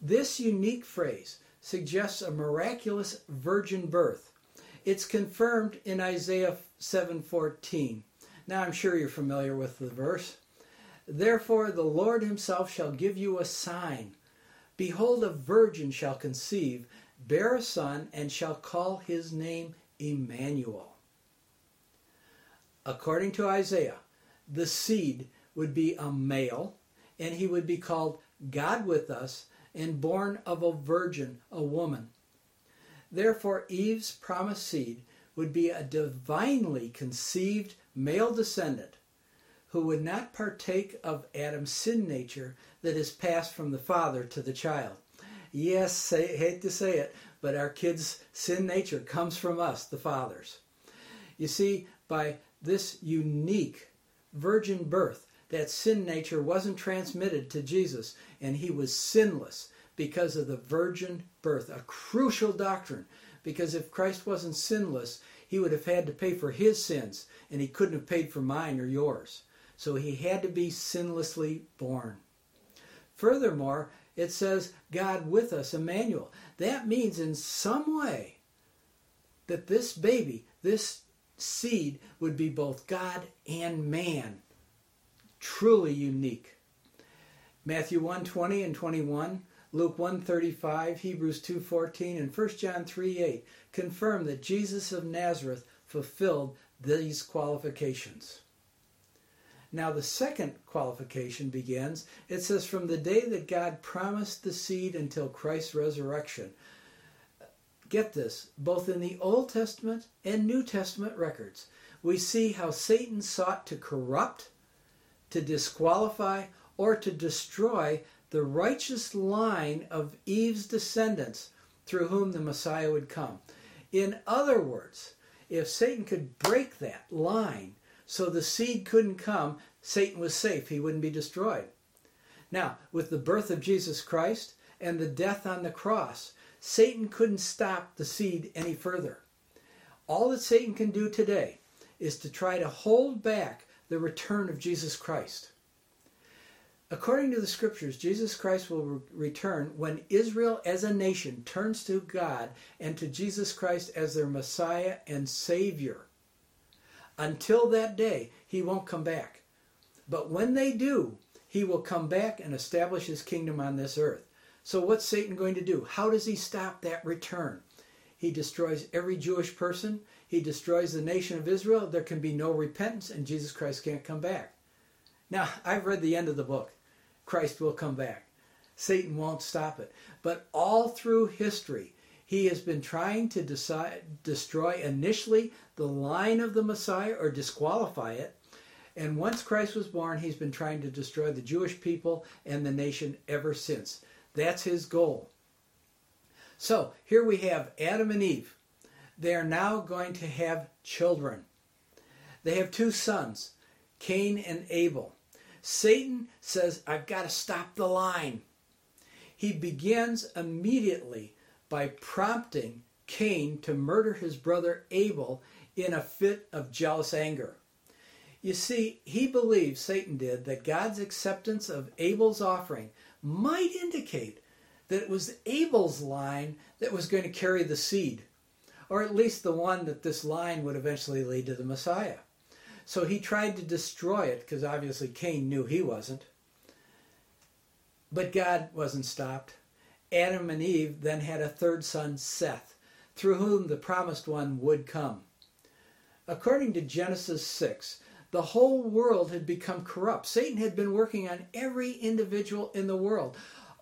This unique phrase suggests a miraculous virgin birth. It's confirmed in Isaiah 7:14. Now I'm sure you're familiar with the verse. Therefore the Lord himself shall give you a sign. Behold a virgin shall conceive, bear a son and shall call his name Emmanuel according to Isaiah, the seed would be a male, and he would be called God with us and born of a virgin, a woman. Therefore, Eve's promised seed would be a divinely conceived male descendant who would not partake of Adam's sin nature that is passed from the father to the child. Yes, say, hate to say it, but our kids' sin nature comes from us, the fathers. You see, by this unique virgin birth, that sin nature wasn't transmitted to Jesus, and he was sinless because of the virgin birth, a crucial doctrine. Because if Christ wasn't sinless, he would have had to pay for his sins, and he couldn't have paid for mine or yours. So he had to be sinlessly born. Furthermore, it says, God with us, Emmanuel. That means in some way that this baby, this seed would be both God and man. Truly unique. Matthew 1:20 and 21, Luke 1:35, Hebrews 2:14 and 1 John 3:8 confirm that Jesus of Nazareth fulfilled these qualifications. Now the second qualification begins. It says from the day that God promised the seed until Christ's resurrection get this, both in the Old Testament and New Testament records, we see how Satan sought to corrupt, to disqualify, or to destroy the righteous line of Eve's descendants through whom the Messiah would come. In other words, if Satan could break that line so the seed couldn't come, Satan was safe. He wouldn't be destroyed. Now, with the birth of Jesus Christ and the death on the cross, Satan couldn't stop the seed any further. All that Satan can do today is to try to hold back the return of Jesus Christ. According to the scriptures, Jesus Christ will re- return when Israel as a nation turns to God and to Jesus Christ as their Messiah and Savior. Until that day, he won't come back. But when they do, he will come back and establish his kingdom on this earth. So, what's Satan going to do? How does he stop that return? He destroys every Jewish person. He destroys the nation of Israel. There can be no repentance, and Jesus Christ can't come back. Now, I've read the end of the book. Christ will come back. Satan won't stop it. But all through history, he has been trying to decide, destroy initially the line of the Messiah or disqualify it. And once Christ was born, he's been trying to destroy the Jewish people and the nation ever since. That's his goal. So here we have Adam and Eve. They are now going to have children. They have two sons, Cain and Abel. Satan says, I've got to stop the line. He begins immediately by prompting Cain to murder his brother Abel in a fit of jealous anger. You see, he believes, Satan did, that God's acceptance of Abel's offering might indicate that it was Abel's line that was going to carry the seed, or at least the one that this line would eventually lead to the Messiah. So he tried to destroy it because obviously Cain knew he wasn't. But God wasn't stopped. Adam and Eve then had a third son, Seth, through whom the promised one would come. According to Genesis 6, the whole world had become corrupt. Satan had been working on every individual in the world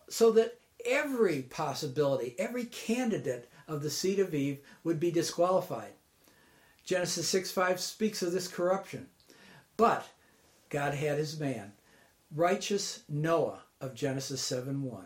so that every possibility, every candidate of the seed of Eve would be disqualified. Genesis 6 5 speaks of this corruption. But God had his man, righteous Noah of Genesis 7 1.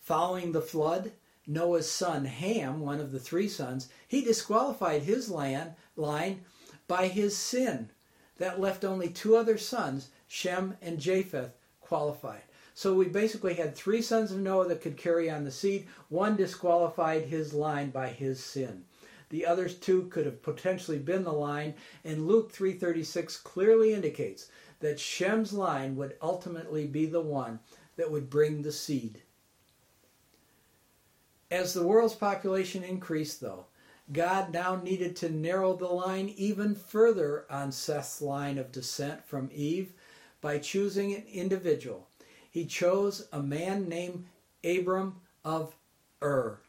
Following the flood, Noah's son Ham, one of the three sons, he disqualified his land, line by his sin. That left only two other sons, Shem and Japheth, qualified. So we basically had three sons of Noah that could carry on the seed. One disqualified his line by his sin. The others two could have potentially been the line, and Luke 3:36 clearly indicates that Shem's line would ultimately be the one that would bring the seed. As the world's population increased, though, God now needed to narrow the line even further on Seth's line of descent from Eve by choosing an individual. He chose a man named Abram of Ur.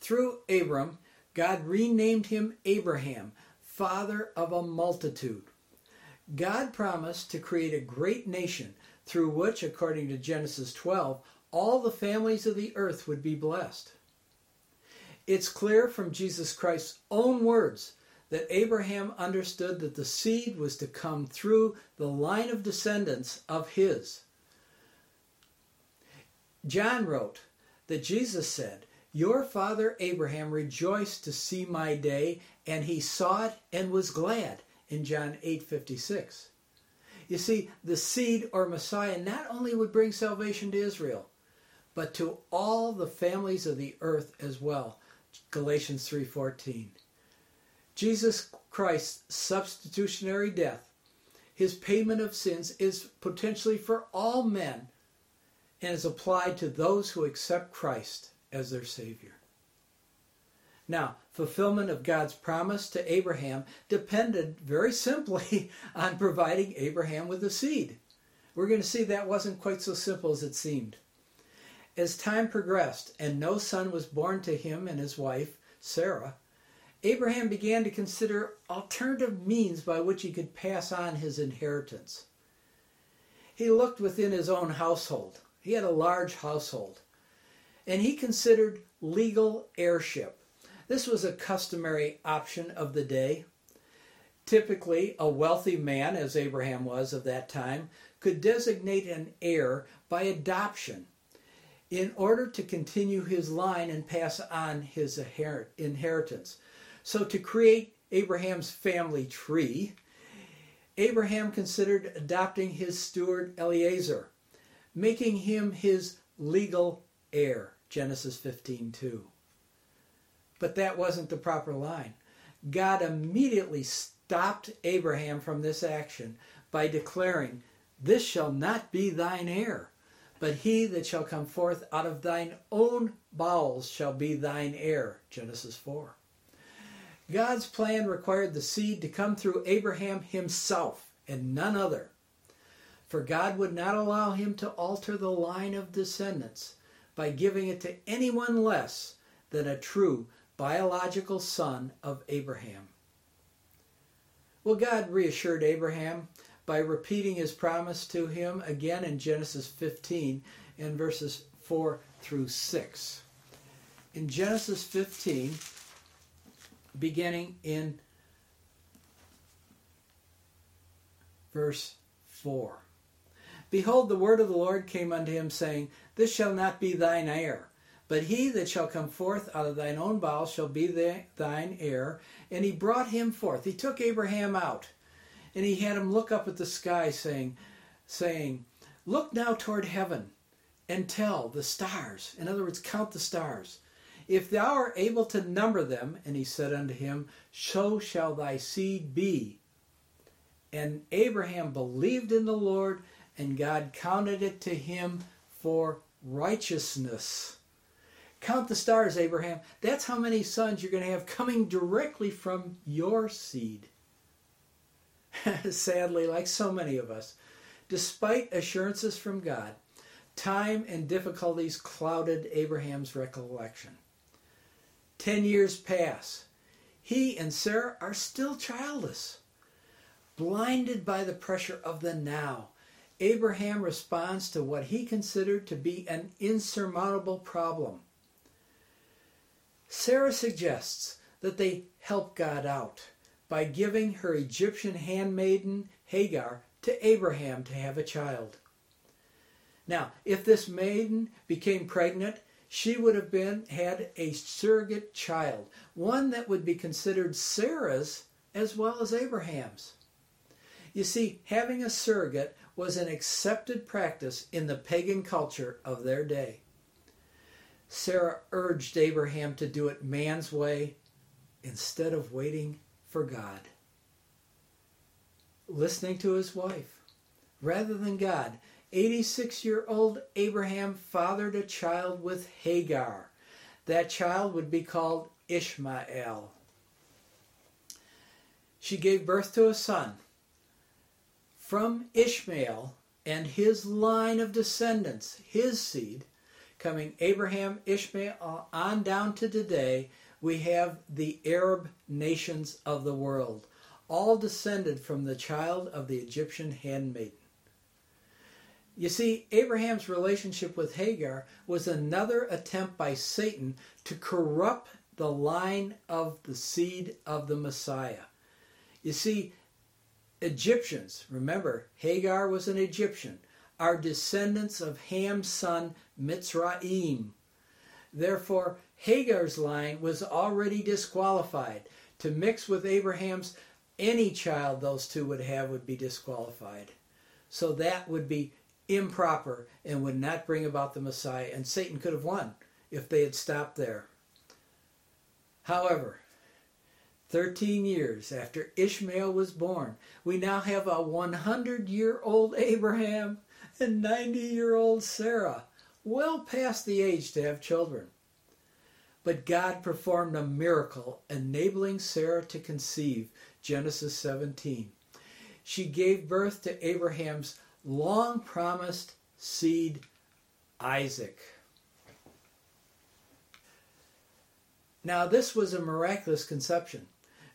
Through Abram, God renamed him Abraham, father of a multitude. God promised to create a great nation through which, according to Genesis 12, all the families of the earth would be blessed. It's clear from Jesus Christ's own words that Abraham understood that the seed was to come through the line of descendants of his. John wrote that Jesus said, Your father Abraham rejoiced to see my day, and he saw it and was glad in John 8:56. You see, the seed or Messiah not only would bring salvation to Israel, but to all the families of the earth as well. Galatians 3:14. Jesus Christ's substitutionary death, his payment of sins is potentially for all men and is applied to those who accept Christ as their savior. Now, fulfillment of God's promise to Abraham depended very simply on providing Abraham with a seed. We're going to see that wasn't quite so simple as it seemed. As time progressed and no son was born to him and his wife, Sarah, Abraham began to consider alternative means by which he could pass on his inheritance. He looked within his own household. He had a large household. And he considered legal heirship. This was a customary option of the day. Typically, a wealthy man, as Abraham was of that time, could designate an heir by adoption in order to continue his line and pass on his inheritance. So, to create Abraham's family tree, Abraham considered adopting his steward Eliezer, making him his legal heir. Genesis 15:2. But that wasn't the proper line. God immediately stopped Abraham from this action by declaring, This shall not be thine heir. But he that shall come forth out of thine own bowels shall be thine heir. Genesis 4. God's plan required the seed to come through Abraham himself and none other. For God would not allow him to alter the line of descendants by giving it to anyone less than a true biological son of Abraham. Well, God reassured Abraham by repeating his promise to him again in Genesis 15 in verses 4 through 6. In Genesis 15, beginning in verse 4. Behold, the word of the Lord came unto him, saying, This shall not be thine heir, but he that shall come forth out of thine own bowels shall be thine heir. And he brought him forth. He took Abraham out and he had him look up at the sky, saying, saying, Look now toward heaven and tell the stars. In other words, count the stars. If thou art able to number them, and he said unto him, So shall thy seed be. And Abraham believed in the Lord, and God counted it to him for righteousness. Count the stars, Abraham. That's how many sons you're going to have coming directly from your seed. Sadly, like so many of us, despite assurances from God, time and difficulties clouded Abraham's recollection. Ten years pass. He and Sarah are still childless. Blinded by the pressure of the now, Abraham responds to what he considered to be an insurmountable problem. Sarah suggests that they help God out by giving her Egyptian handmaiden Hagar to Abraham to have a child. Now, if this maiden became pregnant, she would have been had a surrogate child, one that would be considered Sarah's as well as Abraham's. You see, having a surrogate was an accepted practice in the pagan culture of their day. Sarah urged Abraham to do it man's way instead of waiting for God. Listening to his wife rather than God, 86 year old Abraham fathered a child with Hagar. That child would be called Ishmael. She gave birth to a son. From Ishmael and his line of descendants, his seed, coming Abraham, Ishmael, on down to today, we have the Arab nations of the world, all descended from the child of the Egyptian handmaiden. You see, Abraham's relationship with Hagar was another attempt by Satan to corrupt the line of the seed of the Messiah. You see, Egyptians, remember, Hagar was an Egyptian, are descendants of Ham's son Mitzrayim. Therefore, Hagar's line was already disqualified. To mix with Abraham's, any child those two would have would be disqualified. So that would be improper and would not bring about the Messiah. And Satan could have won if they had stopped there. However, 13 years after Ishmael was born, we now have a 100 year old Abraham and 90 year old Sarah, well past the age to have children. But God performed a miracle, enabling Sarah to conceive. Genesis 17. She gave birth to Abraham's long promised seed, Isaac. Now, this was a miraculous conception.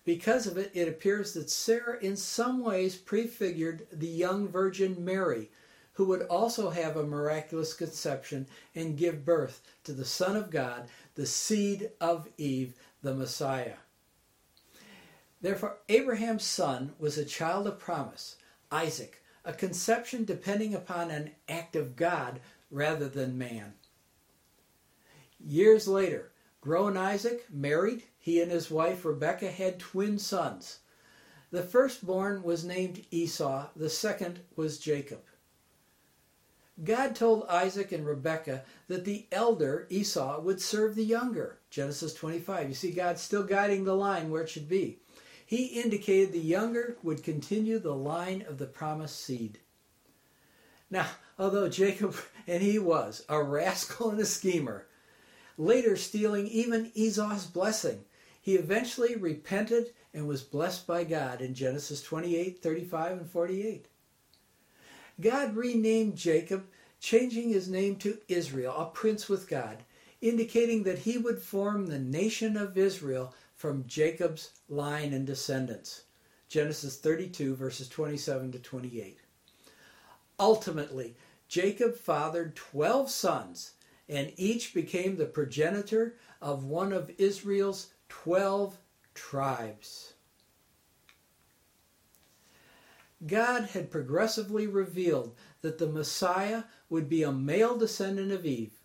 Because of it, it appears that Sarah in some ways prefigured the young Virgin Mary, who would also have a miraculous conception and give birth to the Son of God, the seed of Eve, the Messiah. Therefore, Abraham's son was a child of promise, Isaac, a conception depending upon an act of God rather than man. Years later, grown Isaac married. He and his wife Rebekah had twin sons. The firstborn was named Esau, the second was Jacob. God told Isaac and Rebekah that the elder, Esau, would serve the younger. Genesis 25. You see, God's still guiding the line where it should be. He indicated the younger would continue the line of the promised seed. Now, although Jacob, and he was, a rascal and a schemer, later stealing even Esau's blessing, he eventually repented and was blessed by God in Genesis 28, 35, and 48. God renamed Jacob, changing his name to Israel, a prince with God, indicating that he would form the nation of Israel from Jacob's line and descendants. Genesis 32, verses 27 to 28. Ultimately, Jacob fathered 12 sons, and each became the progenitor of one of Israel's 12 tribes. God had progressively revealed that the Messiah would be a male descendant of Eve,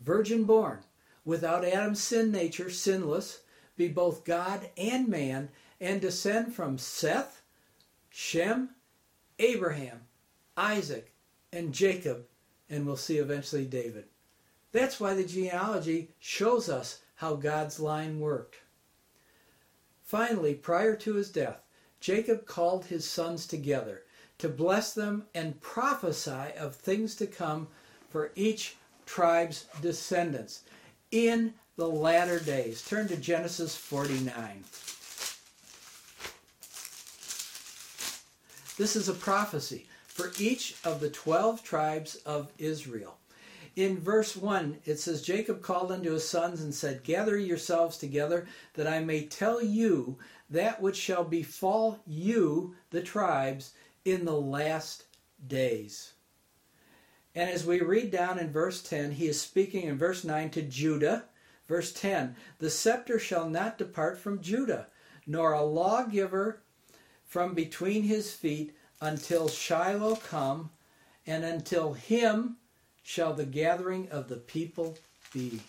virgin born, without Adam's sin nature, sinless, be both God and man, and descend from Seth, Shem, Abraham, Isaac, and Jacob, and we'll see eventually David. That's why the genealogy shows us how God's line worked. Finally, prior to his death, Jacob called his sons together to bless them and prophesy of things to come for each tribe's descendants in the latter days. Turn to Genesis 49. This is a prophecy for each of the 12 tribes of Israel. In verse 1, it says, Jacob called unto his sons and said, Gather yourselves together, that I may tell you that which shall befall you, the tribes, in the last days. And as we read down in verse 10, he is speaking in verse 9 to Judah Verse 10 The scepter shall not depart from Judah, nor a lawgiver from between his feet until Shiloh come, and until him shall the gathering of the people be.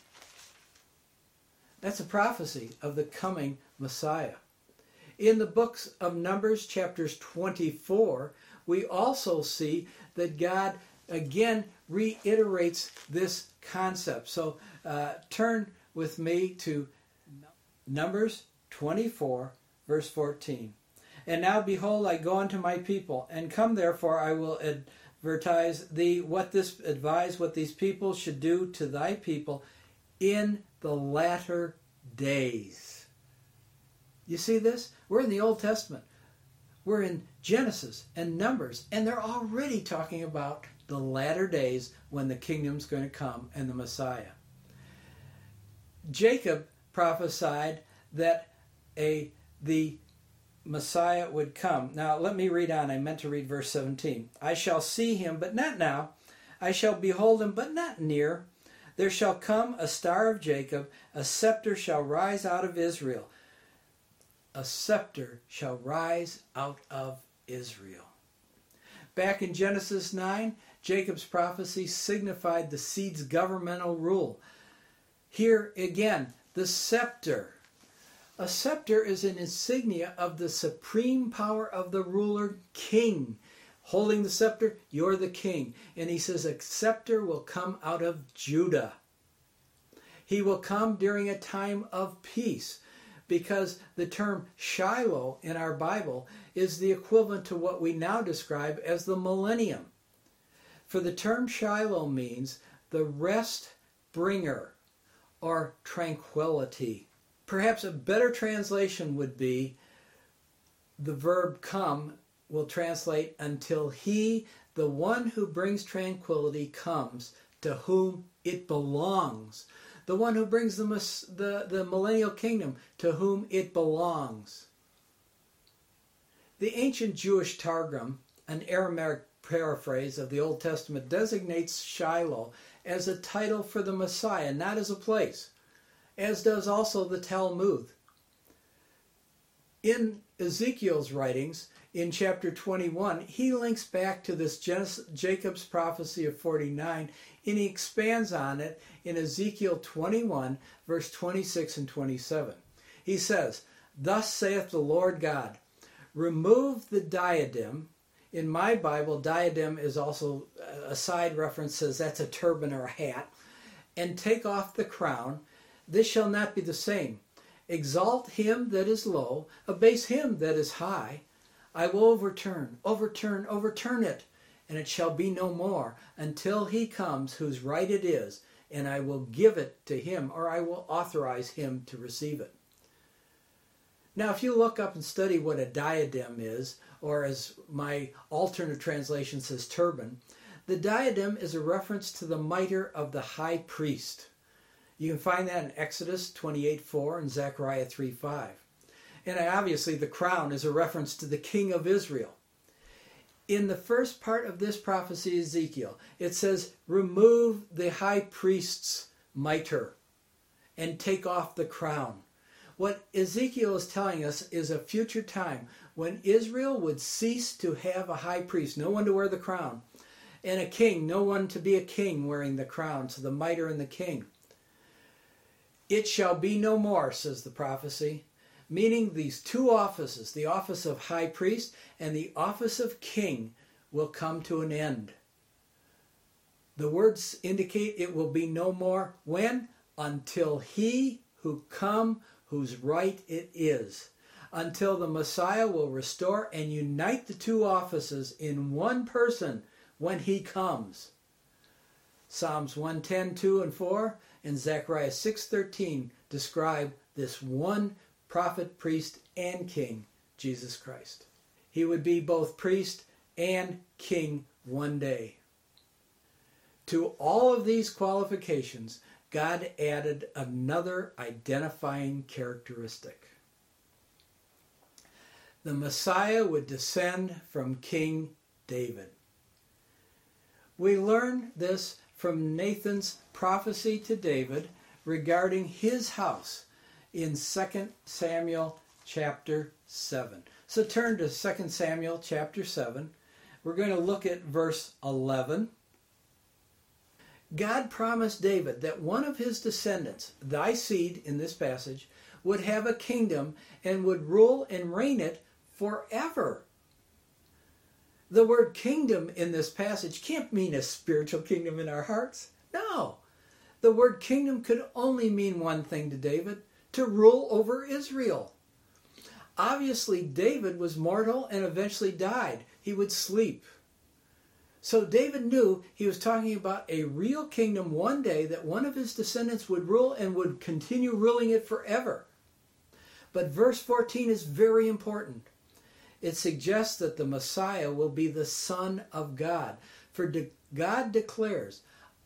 That's a prophecy of the coming Messiah. In the books of Numbers, chapters 24, we also see that God again reiterates this concept. So uh, turn with me to Numbers 24, verse 14. And now behold, I go unto my people, and come therefore I will advertise thee what this advise what these people should do to thy people in the latter days. You see this? We're in the Old Testament. We're in Genesis and Numbers, and they're already talking about the latter days when the kingdom's going to come and the Messiah. Jacob prophesied that a the Messiah would come. Now let me read on. I meant to read verse 17. I shall see him, but not now. I shall behold him, but not near. There shall come a star of Jacob, a scepter shall rise out of Israel. A scepter shall rise out of Israel. Back in Genesis 9, Jacob's prophecy signified the seed's governmental rule. Here again, the scepter. A scepter is an insignia of the supreme power of the ruler king. Holding the scepter, you're the king. And he says, A scepter will come out of Judah. He will come during a time of peace because the term Shiloh in our Bible is the equivalent to what we now describe as the millennium. For the term Shiloh means the rest bringer or tranquility. Perhaps a better translation would be the verb come will translate until he, the one who brings tranquility, comes to whom it belongs. The one who brings the, the, the millennial kingdom to whom it belongs. The ancient Jewish Targum, an Aramaic paraphrase of the Old Testament, designates Shiloh as a title for the Messiah, not as a place, as does also the Talmud. In Ezekiel's writings, in chapter 21, he links back to this Jacob's prophecy of 49 and he expands on it in Ezekiel 21, verse 26 and 27. He says, Thus saith the Lord God, remove the diadem. In my Bible, diadem is also uh, a side reference, says that's a turban or a hat, and take off the crown. This shall not be the same. Exalt him that is low, abase him that is high. I will overturn, overturn, overturn it and it shall be no more until he comes whose right it is, and I will give it to him, or I will authorize him to receive it. Now, if you look up and study what a diadem is, or as my alternate translation says, turban, the diadem is a reference to the mitre of the high priest. You can find that in Exodus 28 4 and Zechariah 3 5. And obviously, the crown is a reference to the king of Israel in the first part of this prophecy, Ezekiel, it says, Remove the high priest's mitre and take off the crown. What Ezekiel is telling us is a future time when Israel would cease to have a high priest, no one to wear the crown, and a king, no one to be a king wearing the crown, so the mitre and the king. It shall be no more, says the prophecy meaning these two offices, the office of high priest and the office of king, will come to an end. The words indicate it will be no more when? Until he who come whose right it is. Until the Messiah will restore and unite the two offices in one person when he comes. Psalms 110, 2 and 4 and Zechariah 6.13 describe this one prophet, priest, and king, Jesus Christ. He would be both priest and king one day. To all of these qualifications, God added another identifying characteristic. The Messiah would descend from King David. We learn this from Nathan's prophecy to David regarding his house in 2 Samuel chapter 7. So turn to 2 Samuel chapter 7. We're going to look at verse 11. God promised David that one of his descendants, thy seed in this passage, would have a kingdom and would rule and reign it forever. The word kingdom in this passage can't mean a spiritual kingdom in our hearts. No. The word kingdom could only mean one thing to David to rule over Israel. Obviously, David was mortal and eventually died. He would sleep. So David knew he was talking about a real kingdom one day that one of his descendants would rule and would continue ruling it forever. But verse 14 is very important. It suggests that the Messiah will be the Son of God. For God declares,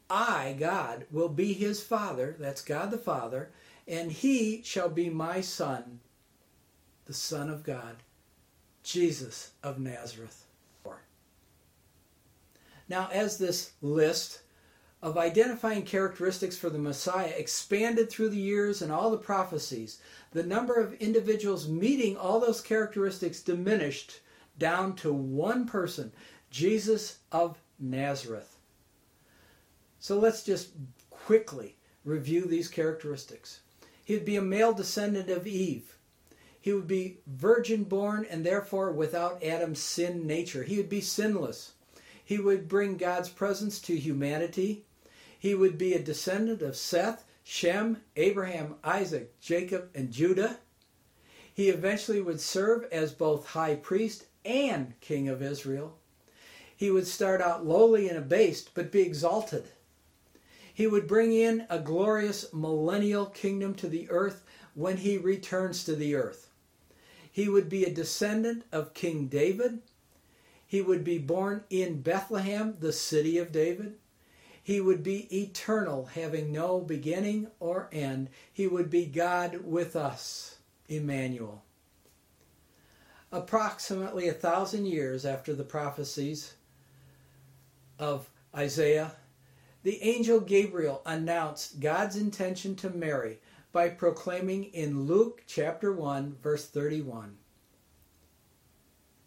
I, God, will be his Father, that's God the Father, and he shall be my Son, the Son of God, Jesus of Nazareth. Now, as this list of identifying characteristics for the Messiah expanded through the years and all the prophecies, the number of individuals meeting all those characteristics diminished down to one person, Jesus of Nazareth. So let's just quickly review these characteristics. He would be a male descendant of Eve. He would be virgin born and therefore without Adam's sin nature. He would be sinless. He would bring God's presence to humanity. He would be a descendant of Seth, Shem, Abraham, Isaac, Jacob, and Judah. He eventually would serve as both high priest and king of Israel. He would start out lowly and abased, but be exalted. He would bring in a glorious millennial kingdom to the earth when he returns to the earth. He would be a descendant of King David he would be born in Bethlehem, the city of David. He would be eternal, having no beginning or end. He would be God with us, Emmanuel. Approximately a thousand years after the prophecies of Isaiah, the angel Gabriel announced God's intention to Mary by proclaiming in Luke chapter 1, verse 31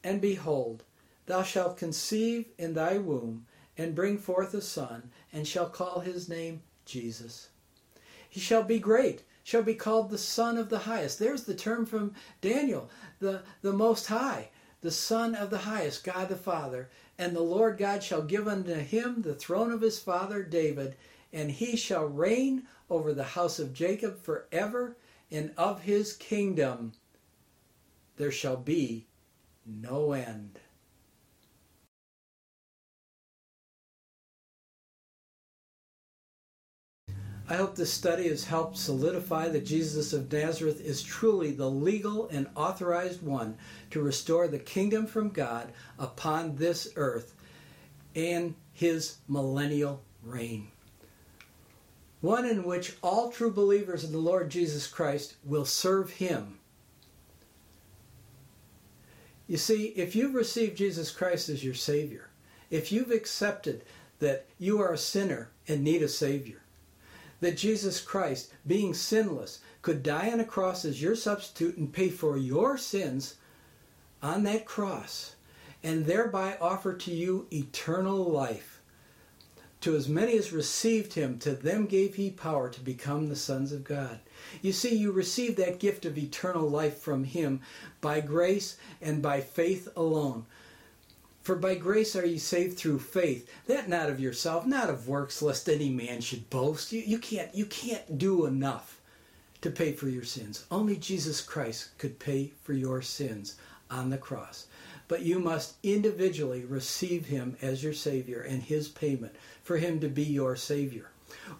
And behold, Thou shalt conceive in thy womb and bring forth a son, and shall call his name Jesus. He shall be great, shall be called the Son of the Highest. There's the term from Daniel, the, the Most High, the Son of the Highest, God the Father. And the Lord God shall give unto him the throne of his father David, and he shall reign over the house of Jacob forever, and of his kingdom there shall be no end. I hope this study has helped solidify that Jesus of Nazareth is truly the legal and authorized one to restore the kingdom from God upon this earth and his millennial reign. One in which all true believers in the Lord Jesus Christ will serve him. You see, if you've received Jesus Christ as your Savior, if you've accepted that you are a sinner and need a Savior, that Jesus Christ, being sinless, could die on a cross as your substitute and pay for your sins on that cross, and thereby offer to you eternal life. To as many as received him, to them gave he power to become the sons of God. You see, you receive that gift of eternal life from him by grace and by faith alone. For by grace are you saved through faith, that not of yourself, not of works, lest any man should boast. You, you, can't, you can't do enough to pay for your sins. Only Jesus Christ could pay for your sins on the cross. But you must individually receive him as your Savior and his payment for him to be your Savior.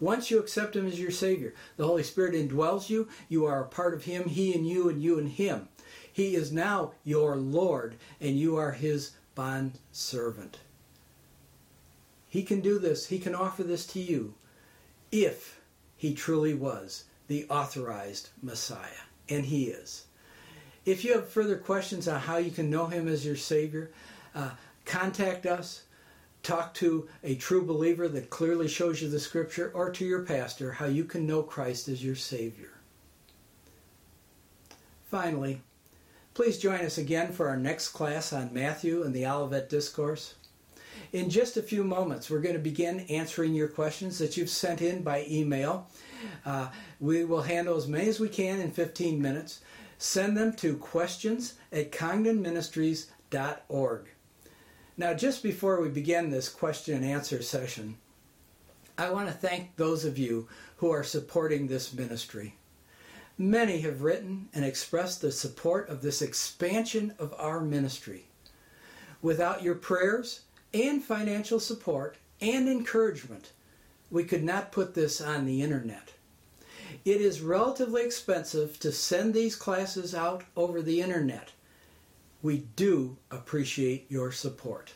Once you accept him as your Savior, the Holy Spirit indwells you. You are a part of him, he and you, and you and him. He is now your Lord, and you are his bond servant. He can do this, he can offer this to you if he truly was the authorized Messiah. And he is. If you have further questions on how you can know him as your Savior, uh, contact us. Talk to a true believer that clearly shows you the scripture, or to your pastor how you can know Christ as your Savior. Finally, Please join us again for our next class on Matthew and the Olivet Discourse. In just a few moments, we're going to begin answering your questions that you've sent in by email. Uh, we will handle as many as we can in 15 minutes. Send them to questions at congdonministries.org. Now, just before we begin this question and answer session, I want to thank those of you who are supporting this ministry. Many have written and expressed the support of this expansion of our ministry. Without your prayers and financial support and encouragement, we could not put this on the internet. It is relatively expensive to send these classes out over the internet. We do appreciate your support.